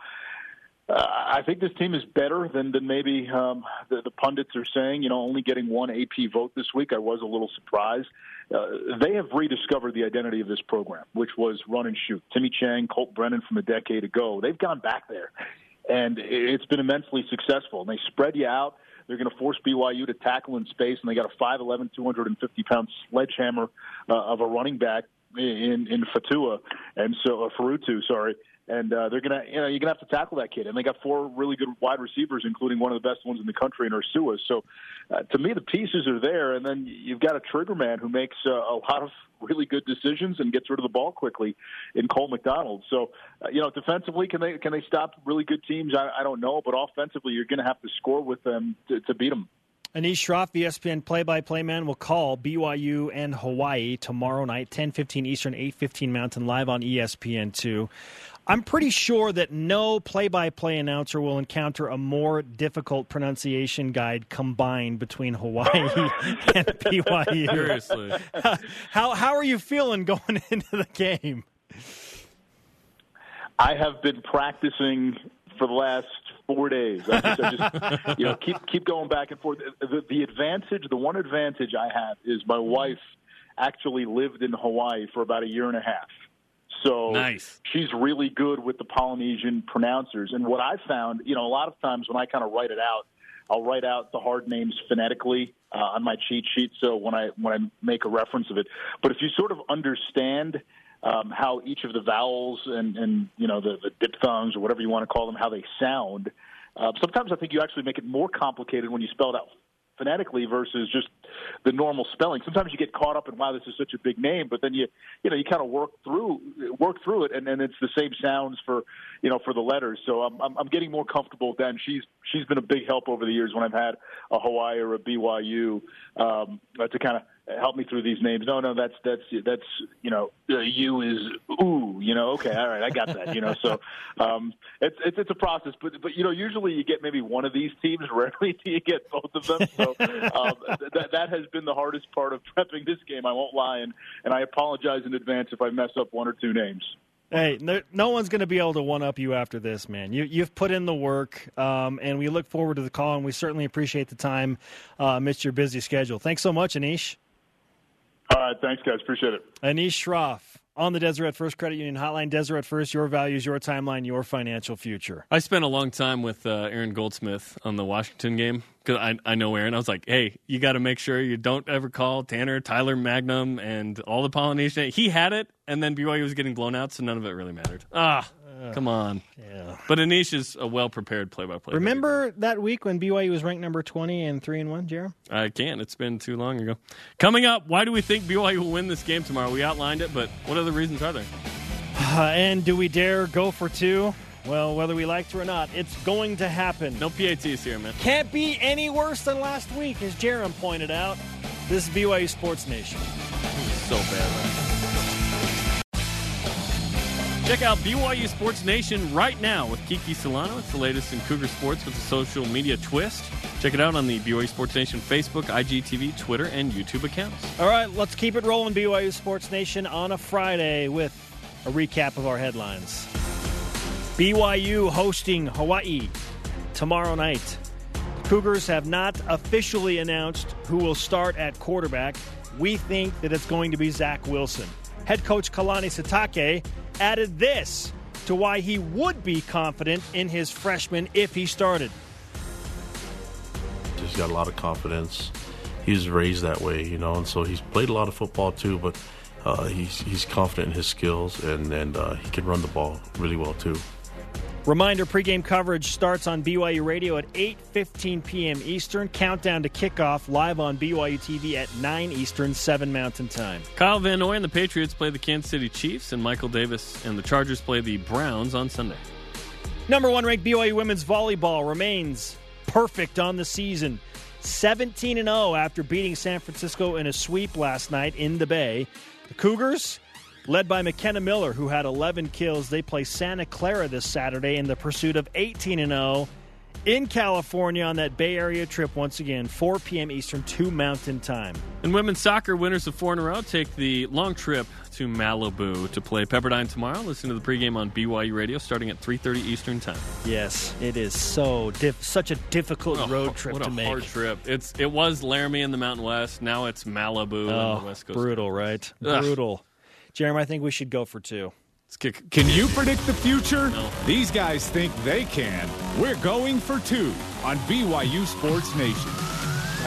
Speaker 5: uh, I think this team is better than than maybe um, the, the pundits are saying. You know, only getting one AP vote this week, I was a little surprised. Uh, they have rediscovered the identity of this program, which was run and shoot. Timmy Chang, Colt Brennan from a decade ago. They've gone back there, and it's been immensely successful. And they spread you out. They're going to force BYU to tackle in space, and they got a 5'11", 250 pound sledgehammer uh, of a running back in in Fatua, and so uh, Furuta, sorry and uh, they're gonna, you know, you're gonna have to tackle that kid. And they got four really good wide receivers, including one of the best ones in the country in Ursua. So, uh, to me, the pieces are there, and then you've got a trigger man who makes uh, a lot of really good decisions and gets rid of the ball quickly in Cole McDonald. So, uh, you know, defensively, can they can they stop really good teams? I, I don't know, but offensively, you're to have to score with them to, to beat them.
Speaker 1: Anish Shroff, ESPN play-by-play man, will call BYU and Hawaii tomorrow night, 10:15 Eastern, 8:15 Mountain, live on ESPN2. I'm pretty sure that no play by play announcer will encounter a more difficult pronunciation guide combined between Hawaii [laughs] and [laughs] BYU.
Speaker 2: Seriously. [laughs]
Speaker 1: How, how are you feeling going into the game?
Speaker 5: I have been practicing for the last four days. I just, I just you know, keep keep going back and forth. The, the advantage, the one advantage I have is my wife actually lived in Hawaii for about a year and a half. So
Speaker 2: nice.
Speaker 5: she's really good with the Polynesian pronouncers. And what I've found, you know, a lot of times when I kind of write it out, I'll write out the hard names phonetically uh, on my cheat sheet. So when I when I make a reference of it, but if you sort of understand um, how each of the vowels and and you know the, the diphthongs or whatever you want to call them, how they sound, uh, sometimes I think you actually make it more complicated when you spell it out phonetically versus just the normal spelling. Sometimes you get caught up in wow, this is such a big name, but then you you know you kind of work through work through it, and then it's the same sounds for you know for the letters. So I'm I'm, I'm getting more comfortable. And she's she's been a big help over the years when I've had a Hawaii or a BYU um, to kind of help me through these names. No, no, that's that's that's you know, uh, you is ooh, you know. Okay, all right, I got that. You know, so [laughs] um, it's, it's it's a process, but but you know, usually you get maybe one of these teams. [laughs] Rarely do you get both of them. So um, that that has been the hardest part of prepping this game. I won't lie, and and I apologize in advance if I mess up one or two names.
Speaker 1: Hey, no, no one's going to be able to one up you after this, man. You, you've put in the work, um, and we look forward to the call, and we certainly appreciate the time uh, amidst your busy schedule. Thanks so much, Anish.
Speaker 5: All right, thanks, guys. Appreciate it.
Speaker 1: Anish Shroff on the Deseret First Credit Union Hotline. Deseret First, your values, your timeline, your financial future.
Speaker 2: I spent a long time with uh, Aaron Goldsmith on the Washington game because I, I know Aaron. I was like, hey, you got to make sure you don't ever call Tanner, Tyler Magnum, and all the Polynesian. He had it, and then BYU was getting blown out, so none of it really mattered. Ah, Come on.
Speaker 1: Yeah.
Speaker 2: But Anish is a well prepared play by play.
Speaker 1: Remember that week when BYU was ranked number 20 and 3 and 1, Jeremy?
Speaker 2: I can't. It's been too long ago. Coming up, why do we think BYU will win this game tomorrow? We outlined it, but what other reasons are there?
Speaker 1: Uh, and do we dare go for two? Well, whether we like to or not, it's going to happen.
Speaker 2: No PATs here, man.
Speaker 1: Can't be any worse than last week, as Jarom pointed out. This is BYU Sports Nation.
Speaker 2: So bad, man. Check out BYU Sports Nation right now with Kiki Solano. It's the latest in Cougar sports with a social media twist. Check it out on the BYU Sports Nation Facebook, IGTV, Twitter, and YouTube accounts.
Speaker 1: All right, let's keep it rolling, BYU Sports Nation, on a Friday with a recap of our headlines. BYU hosting Hawaii tomorrow night. Cougars have not officially announced who will start at quarterback. We think that it's going to be Zach Wilson. Head coach Kalani Sitake added this to why he would be confident in his freshman if he started.
Speaker 4: He's got a lot of confidence. He's raised that way, you know, and so he's played a lot of football too. But uh, he's he's confident in his skills, and and uh, he can run the ball really well too.
Speaker 1: Reminder: pregame coverage starts on BYU Radio at 8:15 p.m. Eastern. Countdown to kickoff live on BYU TV at 9 Eastern, 7 Mountain Time.
Speaker 2: Kyle Van Noy and the Patriots play the Kansas City Chiefs, and Michael Davis and the Chargers play the Browns on Sunday.
Speaker 1: Number one ranked BYU women's volleyball remains perfect on the season. 17 and 0 after beating San Francisco in a sweep last night in the Bay. The Cougars led by McKenna Miller, who had 11 kills. They play Santa Clara this Saturday in the pursuit of 18 and 0 in California on that Bay Area trip once again, 4 p.m. Eastern, 2 Mountain Time.
Speaker 2: In women's soccer, winners of four in a row take the long trip to Malibu to play Pepperdine tomorrow. Listen to the pregame on BYU Radio starting at 3:30 Eastern Time.
Speaker 1: Yes, it is so diff- such a difficult
Speaker 2: What a-
Speaker 1: road trip
Speaker 2: what
Speaker 1: to
Speaker 2: a
Speaker 1: make.
Speaker 2: hard trip. It's it was Laramie in the Mountain West. Now it's Malibu
Speaker 1: Oh,
Speaker 2: on the West Coast.
Speaker 1: brutal, right?
Speaker 2: Ugh.
Speaker 1: Brutal. Jeremy, I think we should go for two.
Speaker 3: Can you predict the future?
Speaker 2: No.
Speaker 3: These guys think they can. We're going for two on BYU Sports Nation.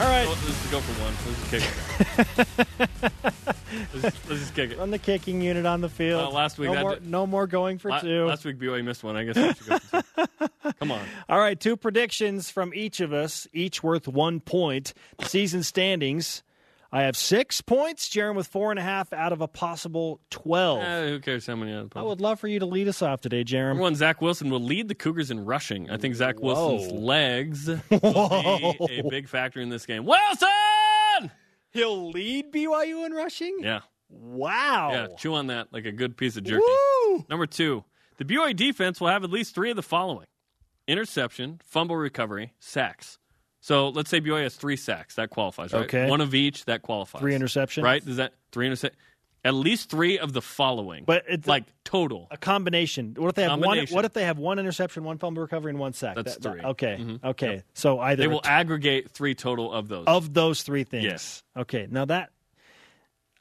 Speaker 1: All right.
Speaker 2: Let's go for one. Let's just kick it. [laughs] let's, just, let's just kick it.
Speaker 1: On the kicking unit on the field.
Speaker 2: Well, last week
Speaker 1: no
Speaker 2: that
Speaker 1: more,
Speaker 2: did-
Speaker 1: no more going for
Speaker 2: La-
Speaker 1: two.
Speaker 2: Last week BYU missed one. I guess we should go for two. [laughs] Come on.
Speaker 1: All right, two predictions from each of us, each worth one point. The season standings. I have six points. Jarom with four and a half out of a possible twelve.
Speaker 2: Eh, who cares how many?
Speaker 1: I would love for you to lead us off today, Jarom.
Speaker 2: Number one, Zach Wilson will lead the Cougars in rushing. I think Zach Wilson's
Speaker 1: Whoa.
Speaker 2: legs [laughs] will be a big factor in this game. Wilson!
Speaker 1: He'll lead BYU in rushing.
Speaker 2: Yeah.
Speaker 1: Wow.
Speaker 2: Yeah, chew on that like a good piece of jerky.
Speaker 1: Woo!
Speaker 2: Number two, the BYU defense will have at least three of the following interception, fumble recovery, sacks. So let's say BYU has three sacks. That qualifies, right?
Speaker 1: Okay.
Speaker 2: One of each, that qualifies.
Speaker 1: Three interceptions.
Speaker 2: Right? Does that three intercept? At least three of the following.
Speaker 1: But it's
Speaker 2: like total.
Speaker 1: a combination. What if they have one? What if they have one interception, one fumble recovery, and one sack?
Speaker 2: That's
Speaker 1: That- that-
Speaker 2: three.
Speaker 1: okay.
Speaker 2: Mhm.
Speaker 1: Okay. So either
Speaker 2: They will
Speaker 1: t-
Speaker 2: aggregate three total of those.
Speaker 1: of those three things.
Speaker 2: Yes.
Speaker 1: Okay. Now that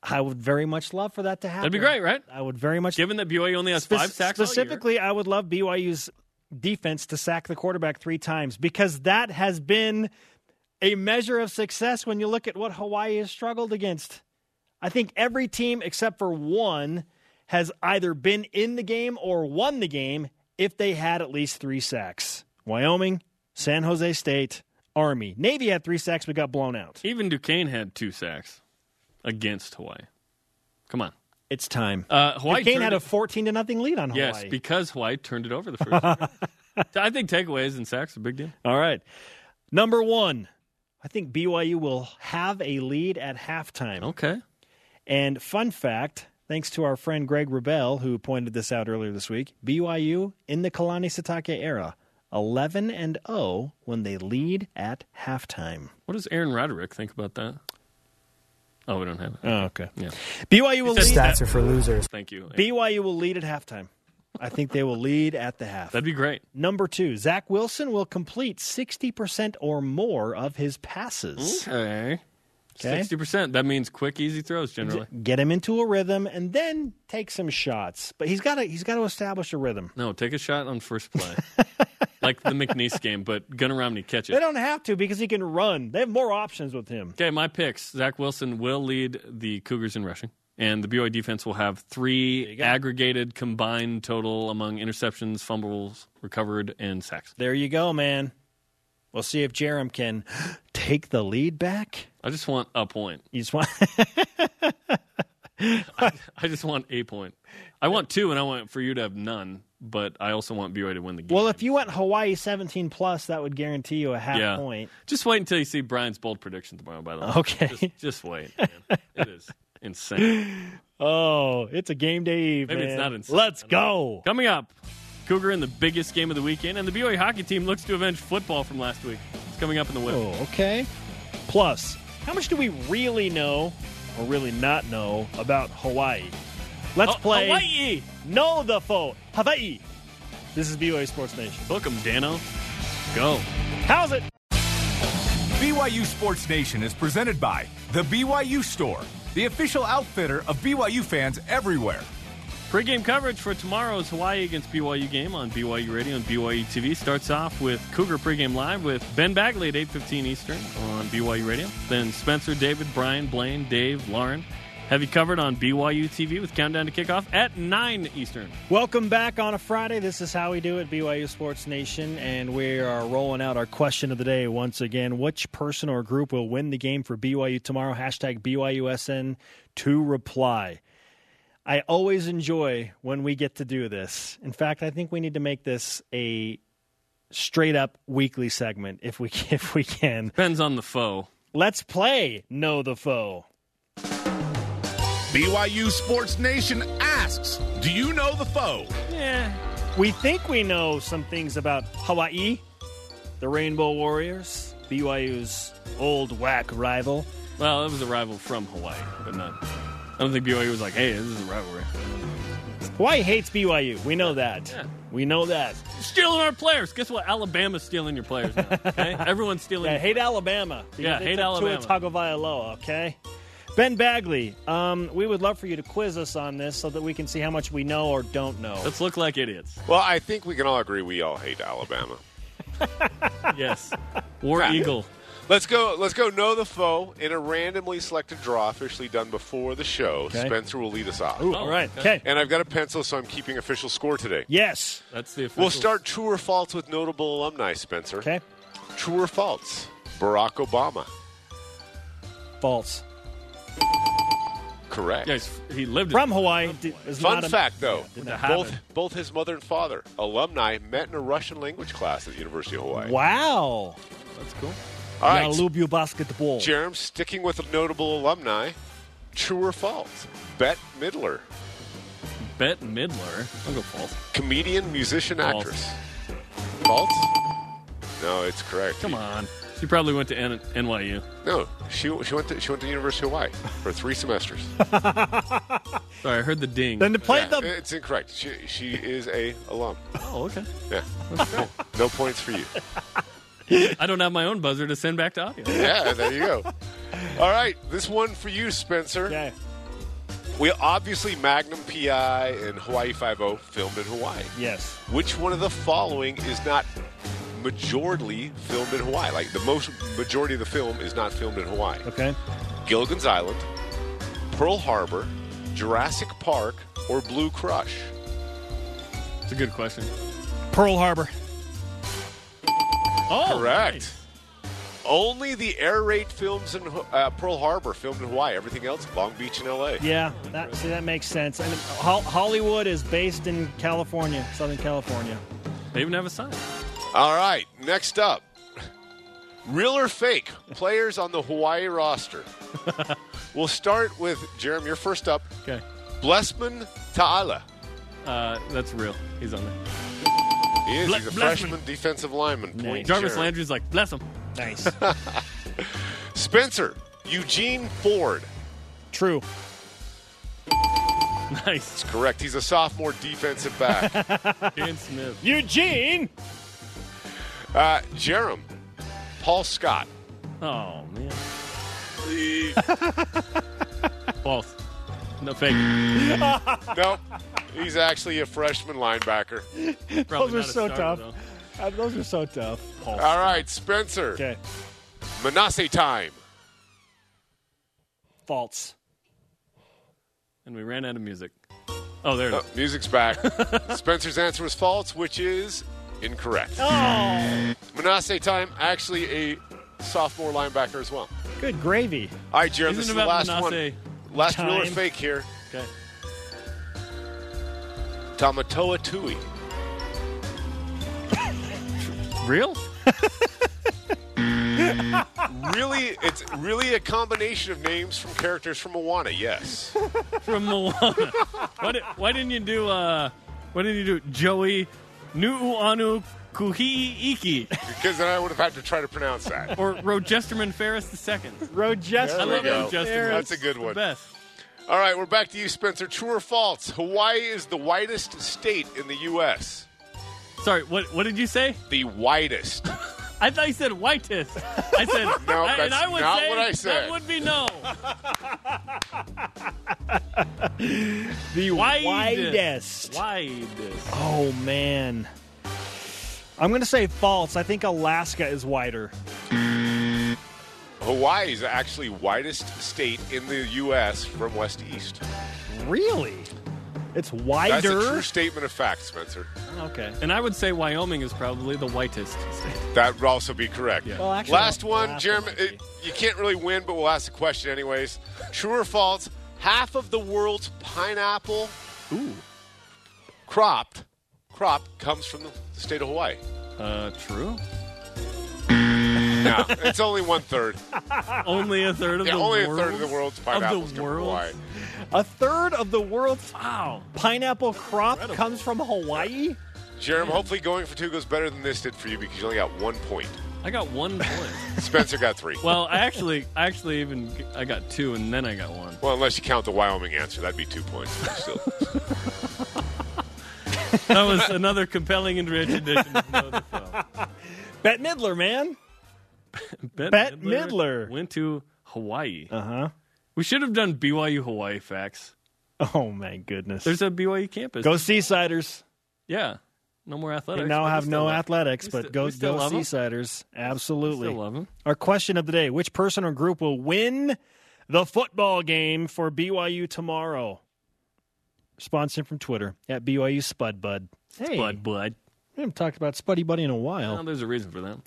Speaker 1: I would very much love for that to happen.
Speaker 2: That'd be great, right?
Speaker 1: I would very much.
Speaker 2: Given that BYU only has five sacks all year.
Speaker 1: Specifically, I would love BYU's defense to sack the quarterback three times because that has been a measure of success when you look at what Hawaii has struggled against. I think every team except for one has either been in the game or won the game if they had at least three sacks. Wyoming, San Jose State, Army. Navy had three sacks, but got blown out.
Speaker 2: Even Duquesne had two sacks against Hawaii. Come on.
Speaker 1: It's time.
Speaker 2: Uh, Hawaii turned
Speaker 1: had a 14 to nothing lead on Hawaii.
Speaker 2: Yes, because Hawaii turned it over the first. [laughs] I think takeaways and sacks are a big deal.
Speaker 1: All right. Number one, I think BYU will have a lead at halftime.
Speaker 2: Okay.
Speaker 1: And fun fact, thanks to our friend Greg Wrubell, who pointed this out earlier this week, BYU in the Kalani Sitake era, 11 and 0 when they lead at halftime.
Speaker 2: What does Aaron Roderick think about that? Oh, we don't have it.
Speaker 1: Oh, okay.
Speaker 2: Yeah.
Speaker 1: BYU will
Speaker 2: He said
Speaker 1: lead.
Speaker 6: Stats are for losers.
Speaker 2: Thank you.
Speaker 1: BYU will lead at halftime. I think they will lead at the half.
Speaker 2: That'd be great.
Speaker 1: Number two, Zach Wilson will complete 60% or more of his passes.
Speaker 2: Okay.
Speaker 1: Okay.
Speaker 2: Sixty percent. That means quick, easy throws generally.
Speaker 1: Get him into a rhythm and then take some shots. But he's got to he's got to establish a rhythm.
Speaker 2: No, take a shot on first play, [laughs] like the McNeese game, but Gunnar Romney catch
Speaker 1: They don't have to because he can run. They have more options with him.
Speaker 2: Okay, my picks. Zach Wilson will lead the Cougars in rushing, and the BYU defense will have three aggregated combined total among interceptions, fumbles recovered, and sacks.
Speaker 1: There you go, man. We'll see if Jarom can [gasps] take the lead back.
Speaker 2: I just want a point.
Speaker 1: You just want [laughs]
Speaker 2: I just want a point. I want two, and I want for you to have none. But I also want BYU to win the game.
Speaker 1: Well, if you went Hawaii 17 plus, that would guarantee you a half
Speaker 2: yeah,
Speaker 1: point.
Speaker 2: just wait until you see Brian's bold prediction tomorrow. By the way,
Speaker 1: Okay.
Speaker 2: just, just wait. Man. it is [laughs] insane.
Speaker 1: Oh, it's a game day eve.
Speaker 2: Maybe it's not insane.
Speaker 1: Let's go.
Speaker 2: Coming up, Cougar in the biggest game of the weekend, and the BYU hockey team looks to avenge football from last week. It's coming up in the whip.
Speaker 1: Oh, okay. Plus, how much do we really know or really not know about Hawaii? Let's
Speaker 2: Oh,
Speaker 1: play
Speaker 2: Hawaii.
Speaker 1: Know the Foe. Hawaii. This is BYU Sports Nation.
Speaker 2: Book 'em, Danno. Go.
Speaker 1: How's it?
Speaker 7: BYU Sports Nation is presented by The BYU Store, the official outfitter of BYU fans everywhere.
Speaker 2: Pre-game coverage for tomorrow's Hawaii against BYU game on BYU Radio and BYU TV starts off with Cougar pregame live with Ben Bagley at 8:15 Eastern on BYU Radio. Then Spencer, David, Brian, Blaine, Dave, Lauren have you covered on BYU TV with countdown to kickoff at 9 Eastern.
Speaker 1: Welcome back on a Friday. This is how we do it, BYU Sports Nation, and we are rolling out our question of the day once again. Which person or group will win the game for BYU tomorrow? Hashtag BYUSN to reply. I always enjoy when we get to do this. In fact, I think we need to make this a straight up weekly segment if we [laughs] if we can.
Speaker 2: Depends on the foe.
Speaker 1: Let's play Know the Foe.
Speaker 3: BYU Sports Nation asks, Do you know the foe?
Speaker 2: Yeah.
Speaker 1: We think we know some things about Hawaii, the Rainbow Warriors, BYU's old whack rival.
Speaker 2: Well, it was a rival from Hawaii, but not. I don't think BYU was like, "Hey, this is a rivalry."
Speaker 1: Hawaii hates BYU. We know that.
Speaker 2: Yeah.
Speaker 1: We know that.
Speaker 2: Stealing our players. Guess what? Alabama's stealing your players now. Okay, [laughs] everyone's stealing.
Speaker 1: Yeah,
Speaker 2: your
Speaker 1: hate Alabama.
Speaker 2: Yeah,
Speaker 1: They
Speaker 2: hate
Speaker 1: took
Speaker 2: Alabama.
Speaker 1: Tua Tagovailoa, okay? Ben Bagley, um, we would love for you to quiz us on this so that we can see how much we know or don't know.
Speaker 2: Let's look like idiots.
Speaker 8: Well, I think we can all agree we all hate Alabama. [laughs]
Speaker 2: Yes. War
Speaker 8: Yeah.
Speaker 2: Eagle.
Speaker 8: Let's go. Let's go. Know the foe in a randomly selected draw, officially done before the show.
Speaker 1: Okay.
Speaker 8: Spencer will lead us off,
Speaker 1: Ooh,
Speaker 2: Oh,
Speaker 1: all right.
Speaker 2: okay.
Speaker 1: Okay.
Speaker 8: and I've got a pencil, so I'm keeping official score today.
Speaker 1: Yes.
Speaker 2: That's the official.
Speaker 8: We'll start true or false with notable alumni. Spencer.
Speaker 1: Okay.
Speaker 8: True or false? Barack Obama.
Speaker 1: False.
Speaker 8: Correct.
Speaker 2: Yes, he lived
Speaker 1: From Hawaii. d- is
Speaker 8: Fun
Speaker 1: not a-
Speaker 8: fact, though,
Speaker 1: did not
Speaker 2: have
Speaker 8: both
Speaker 2: it.
Speaker 8: both his mother and father, alumni, met in a Russian language class at the University of Hawaii.
Speaker 1: Wow.
Speaker 2: That's cool.
Speaker 8: All right,
Speaker 1: I
Speaker 8: right,
Speaker 1: love you basketball.
Speaker 8: Jarom, sticking with a notable alumni. True or false? Bette Midler,
Speaker 2: Bette Midler. I'll go false.
Speaker 8: comedian, musician,
Speaker 2: False.
Speaker 8: actress. False? No, it's correct.
Speaker 2: Come on. She probably went to N- NYU.
Speaker 8: No, she she went to she went to University of Hawaii for three semesters. [laughs]
Speaker 2: Sorry, I heard the ding.
Speaker 1: Then to play
Speaker 8: Yeah,
Speaker 1: the
Speaker 8: it's incorrect. She she is a alum.
Speaker 2: oh, okay.
Speaker 8: Yeah, no, no points for you.
Speaker 2: I don't have my own buzzer to send back to audio.
Speaker 8: Yeah, there you go. All right, this one for you, Spencer.
Speaker 1: Okay.
Speaker 8: We obviously Magnum PI and Hawaii Five O filmed in Hawaii.
Speaker 1: Yes.
Speaker 8: Which one of the following is not majorly filmed in Hawaii? Like the most majority of the film is not filmed in Hawaii.
Speaker 1: Okay.
Speaker 8: Gilligan's Island, Pearl Harbor, Jurassic Park, or Blue Crush?
Speaker 2: It's a good question.
Speaker 1: Pearl Harbor.
Speaker 2: Oh,
Speaker 8: Correct.
Speaker 2: nice.
Speaker 8: Only the air raid films in uh, Pearl Harbor filmed in Hawaii. Everything else, Long Beach and L.A.
Speaker 1: Yeah, that see that makes sense. I mean, Hol- Hollywood is based in California, Southern California.
Speaker 2: They even have a sign.
Speaker 8: All right, next up. Real or fake players on the Hawaii roster. [laughs] we'll start with Jarom. You're first up.
Speaker 2: Okay.
Speaker 8: Blessman Ta'ala.
Speaker 2: Uh, that's real. He's on there.
Speaker 8: He is.
Speaker 2: Ble-
Speaker 8: He's a
Speaker 2: Blessman.
Speaker 8: freshman defensive lineman.
Speaker 1: Nice.
Speaker 8: Point
Speaker 2: Jarvis
Speaker 8: Jarom.
Speaker 2: Landry's like, bless him.
Speaker 1: Nice. [laughs]
Speaker 8: Spencer Eugene Ford.
Speaker 1: True.
Speaker 2: Nice.
Speaker 8: That's correct. He's a sophomore defensive back. [laughs]
Speaker 2: Dan Smith.
Speaker 1: Eugene.
Speaker 8: Uh, Jarom Paul Scott.
Speaker 2: Oh, man. [laughs] Both. No fake. [laughs]
Speaker 8: Nope. He's actually a freshman linebacker.
Speaker 2: Probably
Speaker 1: Those are so
Speaker 2: starter,
Speaker 1: tough. Uh, those are so tough.
Speaker 8: All right, Spencer.
Speaker 1: Okay.
Speaker 8: Manasseh time.
Speaker 1: False.
Speaker 2: And we ran out of music. Oh, there it
Speaker 8: Oh,
Speaker 2: is.
Speaker 8: music's back. [laughs] Spencer's answer was false, which is incorrect.
Speaker 1: Oh,
Speaker 8: Manasseh time, actually a sophomore linebacker as well.
Speaker 1: good gravy.
Speaker 8: All right, Jarom, this
Speaker 2: Isn't
Speaker 8: is
Speaker 2: it
Speaker 8: the last
Speaker 2: Manasseh?
Speaker 8: one. Last real or fake here.
Speaker 2: Okay.
Speaker 8: Tamatoa Tui. [laughs]
Speaker 2: Real? [laughs]
Speaker 8: Really, it's really a combination of names from characters from Moana. Yes.
Speaker 2: From Moana. [laughs] why, did, why didn't you do, uh, why didn't you do Joey Nu'uanu Kuhi'iki
Speaker 8: because then I would have had to try to pronounce that.
Speaker 2: or Rogesterman Ferris II?
Speaker 1: Rochester.
Speaker 8: There
Speaker 2: I
Speaker 8: we
Speaker 2: love
Speaker 8: go.
Speaker 2: Rogesterman.
Speaker 8: That's a good
Speaker 2: The
Speaker 8: one.
Speaker 2: best.
Speaker 8: All right, we're back to you, Spencer. True or false? Hawaii is the whitest state in the U.S.
Speaker 2: Sorry, what what did you say?
Speaker 8: The whitest. [laughs]
Speaker 2: I thought you said whitest. I said [laughs]
Speaker 8: No,
Speaker 2: I, and
Speaker 8: that's
Speaker 2: I would
Speaker 8: not
Speaker 2: say
Speaker 8: what I said.
Speaker 2: That would be no. [laughs]
Speaker 1: The
Speaker 2: Widest.
Speaker 1: widest.
Speaker 2: Widest.
Speaker 1: Oh man. I'm going to say false. I think Alaska is wider.
Speaker 8: Hawaii is actually whitest state in the U.S. from west to east.
Speaker 1: Really? It's wider.
Speaker 8: That's a true statement of fact, Spencer.
Speaker 1: okay.
Speaker 2: And I would say Wyoming is probably the whitest state.
Speaker 8: That would also be correct.
Speaker 2: Yeah.
Speaker 1: Well, actually,
Speaker 8: Last one,
Speaker 1: Alaska
Speaker 8: Jeremy.
Speaker 1: might be.
Speaker 8: It, you can't really win, but we'll ask the question anyways. True or false? Half of the world's pineapple
Speaker 2: Ooh.
Speaker 8: cropped crop comes from the state of Hawaii.
Speaker 2: Uh, true.
Speaker 8: No, it's only one third. [laughs]
Speaker 2: Only a third of
Speaker 8: Yeah,
Speaker 2: the
Speaker 8: only
Speaker 2: world.
Speaker 8: a third of the world's pineapples come from
Speaker 2: world's-
Speaker 8: Hawaii.
Speaker 1: A third of the world's
Speaker 2: Wow.
Speaker 1: pineapple crop
Speaker 2: Incredible.
Speaker 1: comes from Hawaii?
Speaker 8: Jeremy, hopefully going for two goes better than this did for you because you only got one point.
Speaker 2: I got one point. [laughs]
Speaker 8: Spencer got three.
Speaker 2: well, I actually, I actually even I got two, and then I got one.
Speaker 8: Well, unless you count the Wyoming answer, that'd be two points. But still. [laughs]
Speaker 2: That was another compelling and rich edition of Know the Film.
Speaker 1: Bette Midler, man.
Speaker 2: Bette,
Speaker 1: Bette Midler.
Speaker 2: went to Hawaii.
Speaker 1: Uh huh.
Speaker 2: We should have done BYU Hawaii facts.
Speaker 1: Oh my goodness.
Speaker 2: There's a BYU campus.
Speaker 1: go Seasiders.
Speaker 2: yeah. No more athletics.
Speaker 1: We now have no athletics, but
Speaker 2: still-
Speaker 1: go go. Seasiders. Absolutely.
Speaker 2: Still love them.
Speaker 1: Our question of the day: Which person or group will win the football game for BYU tomorrow? Response in from Twitter at BYU Spud Bud. Hey,
Speaker 2: Bud, bud.
Speaker 1: we haven't talked about Spuddy Buddy in a while.
Speaker 2: Well, there's a reason for that.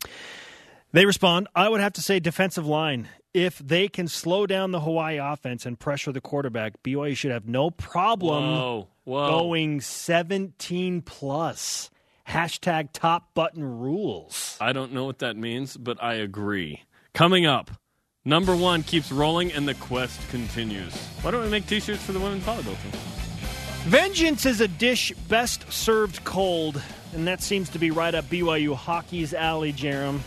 Speaker 1: They respond, I would have to say defensive line. If they can slow down the Hawaii offense and pressure the quarterback, BYU should have no problem
Speaker 2: Whoa, whoa.
Speaker 1: going 17 plus. Hashtag top button rules.
Speaker 2: I don't know what that means, but I agree. Coming up, number one keeps rolling and the quest continues. Why don't we make t-shirts for the women's volleyball team?
Speaker 1: Vengeance is a dish best served cold, and that seems to be right up BYU hockey's alley, Jarom.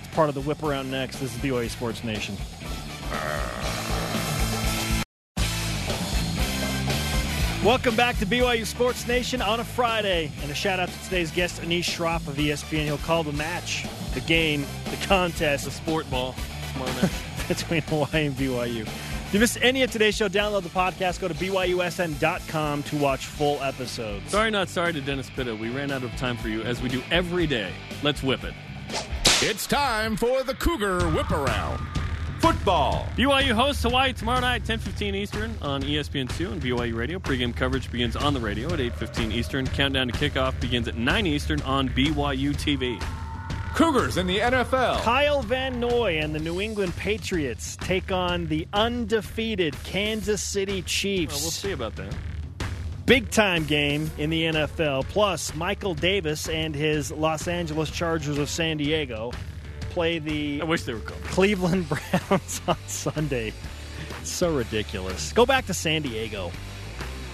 Speaker 1: It's part of the whip around next. This is BYU Sports Nation. Uh, Welcome back to BYU Sports Nation on a Friday, and a shout out to today's guest, Anish Shroff of ESPN. He'll call the match, the game, the contest,
Speaker 2: The sport ball. Tomorrow [laughs]
Speaker 1: between Hawaii and BYU. If you missed any of today's show, download the podcast. Go to BYUSN.com to watch full episodes.
Speaker 2: sorry, not sorry to Dennis Pitta. We ran out of time for you, as we do every day. Let's whip it.
Speaker 3: It's time for the Cougar Whip Around.
Speaker 7: Football.
Speaker 2: BYU hosts Hawaii tomorrow night, 10:15 Eastern on E ESPN2 and BYU Radio. Pregame coverage begins on the radio at 8:15 Eastern. Countdown to kickoff begins at 9 Eastern on BYU TV.
Speaker 7: Cougars in the NFL.
Speaker 1: Kyle Van Noy and the New England Patriots take on the undefeated Kansas City Chiefs.
Speaker 2: Well, we'll see about that.
Speaker 1: Big time game in the NFL. Plus, Michael Davis and his Los Angeles Chargers of San Diego play the
Speaker 2: I wish they were called.
Speaker 1: Cleveland [laughs] Browns on Sunday. It's so ridiculous. Go back to San Diego.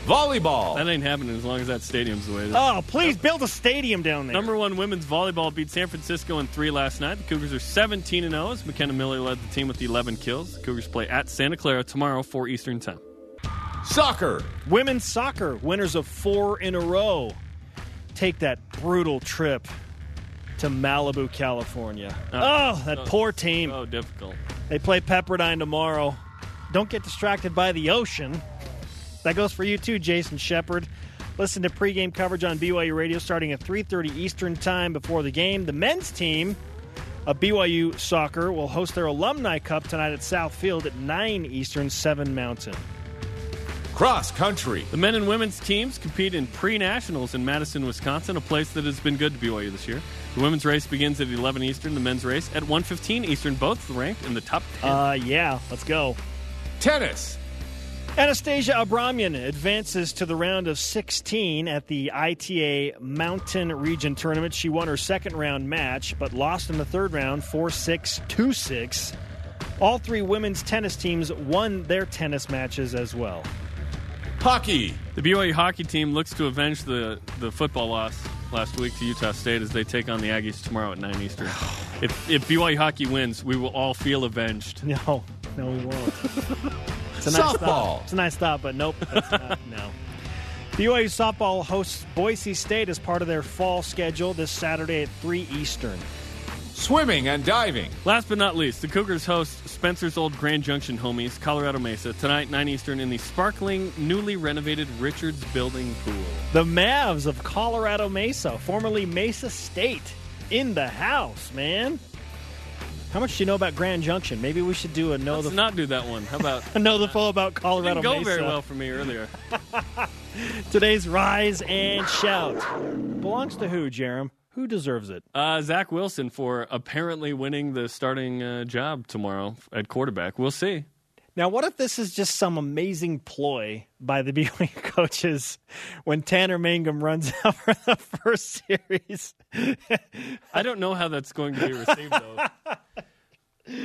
Speaker 7: Volleyball.
Speaker 2: That ain't happening as long as that stadium's the way it is.
Speaker 1: Oh, please build a stadium down there.
Speaker 2: Number one women's volleyball beat San Francisco in three last night. The Cougars are 17 0 as McKenna Miller led the team with 11 kills. The Cougars play at Santa Clara tomorrow, 4 Eastern Time.
Speaker 7: Soccer.
Speaker 1: Women's soccer, winners of four in a row, take that brutal trip to Malibu, California.
Speaker 2: Uh,
Speaker 1: oh, that poor team.
Speaker 2: Oh, difficult.
Speaker 1: They play Pepperdine tomorrow. Don't get distracted by the ocean. That goes for you too, Jason Shepard. Listen to pregame coverage on BYU Radio starting at 3:30 Eastern Time before the game. The men's team of BYU soccer will host their Alumni Cup tonight at South Field at 9 Eastern, 7 Mountain.
Speaker 7: Cross country.
Speaker 2: The men and women's teams compete in pre nationals in Madison, Wisconsin, a place that has been good to BYU this year. The women's race begins at 11 Eastern, the men's race at 1:15 Eastern, both ranked in the top 10.
Speaker 1: Uh, yeah, let's go.
Speaker 7: Tennis.
Speaker 1: Anastasia Abramyan advances to the round of 16 at the ITA Mountain Region Tournament. She won her second round match, but lost in the third round 4 6 2 6. All three women's tennis teams won their tennis matches as well.
Speaker 7: Hockey.
Speaker 2: The BYU hockey team looks to avenge the, the football loss last week to Utah State as they take on the Aggies tomorrow at 9 Eastern. [sighs] if, if BYU hockey wins, we will all feel avenged.
Speaker 1: No, no, we won't. [laughs] It's a nice
Speaker 7: Softball.
Speaker 1: stop. It's a nice stop, but nope. That's not, [laughs] no. BYU softball hosts Boise State as part of their fall schedule this Saturday at 3 Eastern.
Speaker 7: Swimming and diving.
Speaker 2: Last but not least, the Cougars host Spencer's old Grand Junction homies, Colorado Mesa, tonight, 9 Eastern, in the sparkling, newly renovated Richards Building Pool.
Speaker 1: The Mavs of Colorado Mesa, formerly Mesa State, in the house, man. How much do you know about Grand Junction? Maybe we should do a know
Speaker 2: Let's
Speaker 1: the
Speaker 2: not do that one. How about.
Speaker 1: a [laughs] know the full about Colorado
Speaker 2: Didn't go
Speaker 1: Mesa.
Speaker 2: very well for me earlier. [laughs]
Speaker 1: Today's rise and shout belongs to who, Jarom? Who deserves it?
Speaker 2: Uh, Zach Wilson for apparently winning the starting uh, job tomorrow at quarterback. We'll see.
Speaker 1: Now, what if this is just some amazing ploy by the [laughs] BYU coaches when Tanner Mangum runs [laughs] out for the first series?
Speaker 2: I don't know how that's going to be received, though. [laughs]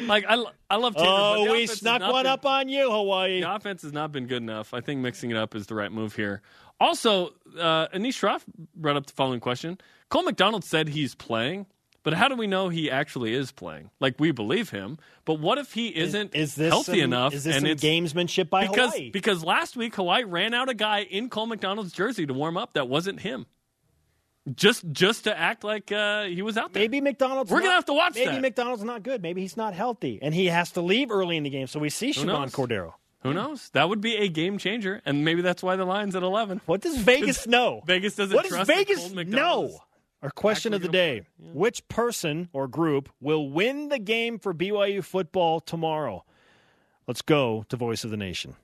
Speaker 2: Like I, I love Tanner.
Speaker 1: oh, we snuck one
Speaker 2: been-
Speaker 1: up on you, Hawaii.
Speaker 2: The offense has not been good enough. I think mixing it up is the right move here. Also, uh, Anish Shroff brought up the following question. Cole McDonald said he's playing, but how do we know he actually is playing? Like we believe him, but what if he isn't
Speaker 1: is this
Speaker 2: healthy
Speaker 1: some,
Speaker 2: enough?
Speaker 1: Is this
Speaker 2: and
Speaker 1: some
Speaker 2: it's
Speaker 1: gamesmanship by
Speaker 2: because
Speaker 1: Hawaii?
Speaker 2: because last week Hawaii ran out a guy in Cole McDonald's jersey to warm up that wasn't him. Just just to act like uh, he was out there.
Speaker 1: Maybe McDonald's.
Speaker 2: We're gonna have to watch
Speaker 1: Maybe
Speaker 2: that.
Speaker 1: McDonald's not good. Maybe he's not healthy, and he has to leave early in the game. So we see
Speaker 2: Chevan?
Speaker 1: Cordeiro.
Speaker 2: Who knows? That would be a game changer, and maybe that's why the line's at eleven.
Speaker 1: What does Vegas [laughs] know?
Speaker 2: Vegas doesn't
Speaker 1: What does
Speaker 2: trust that
Speaker 1: Vegas
Speaker 2: Cole McDonald's
Speaker 1: know? Our question of the day:
Speaker 2: gonna.
Speaker 1: Which person or group will win the game for BYU football tomorrow? Let's go to Voice of the Nation.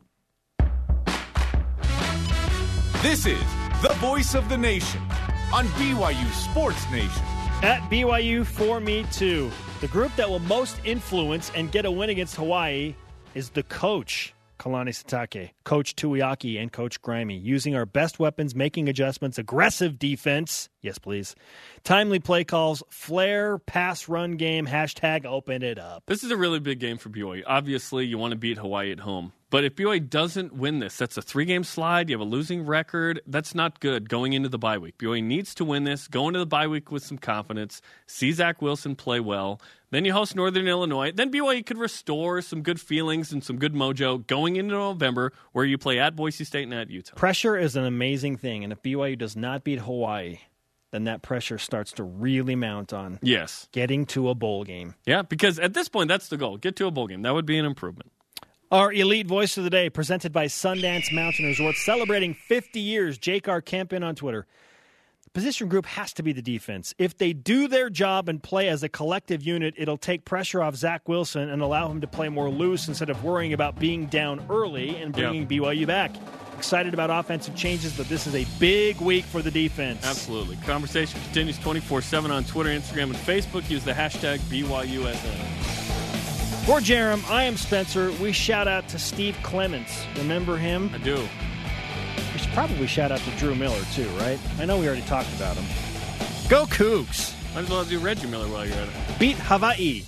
Speaker 7: This is the voice of the nation on BYU Sports Nation.
Speaker 1: At BYU for me too. The group that will most influence and get a win against Hawaii is the coach, Kalani Sitake, Coach Tuiaki, and Coach Grimey. Using our best weapons, making adjustments, aggressive defense. Yes, please. Timely play calls, flair, pass run game, hashtag open it up.
Speaker 2: This is a really big game for BYU. Obviously, you want to beat Hawaii at home. But if BYU doesn't win this, that's a three game slide. You have a losing record. That's not good going into the bye week. BYU needs to win this, go into the bye week with some confidence, see Zach Wilson play well. Then you host Northern Illinois. Then BYU could restore some good feelings and some good mojo going into November, where you play at Boise State and at Utah.
Speaker 1: Pressure is an amazing thing, and if BYU does not beat Hawaii, then that pressure starts to really mount on
Speaker 2: Yes.
Speaker 1: getting to a bowl game.
Speaker 2: Yeah, because at this point, that's the goal. Get to a bowl game. That would be an improvement.
Speaker 1: Our elite voice of the day, presented by Sundance Mountain Resort, celebrating 50 years. Jake R. Kempin on Twitter. The position group has to be the defense. If they do their job and play as a collective unit, it'll take pressure off Zach Wilson and allow him to play more loose instead of worrying about being down early and bringing BYU back. Excited about offensive changes, but this is a big week for the defense.
Speaker 2: Absolutely. Conversation continues 24 7 on Twitter, Instagram, and Facebook. Use the hashtag BYUSN.
Speaker 1: For Jarom, I am Spencer. We shout out to Steve Clements. Remember him?
Speaker 2: I do.
Speaker 1: We should probably shout out to Drew Miller, too, right? I know we already talked about him. Go Cougs!
Speaker 2: Might as well do Reggie Miller while you're at it.
Speaker 1: Beat Hawaii.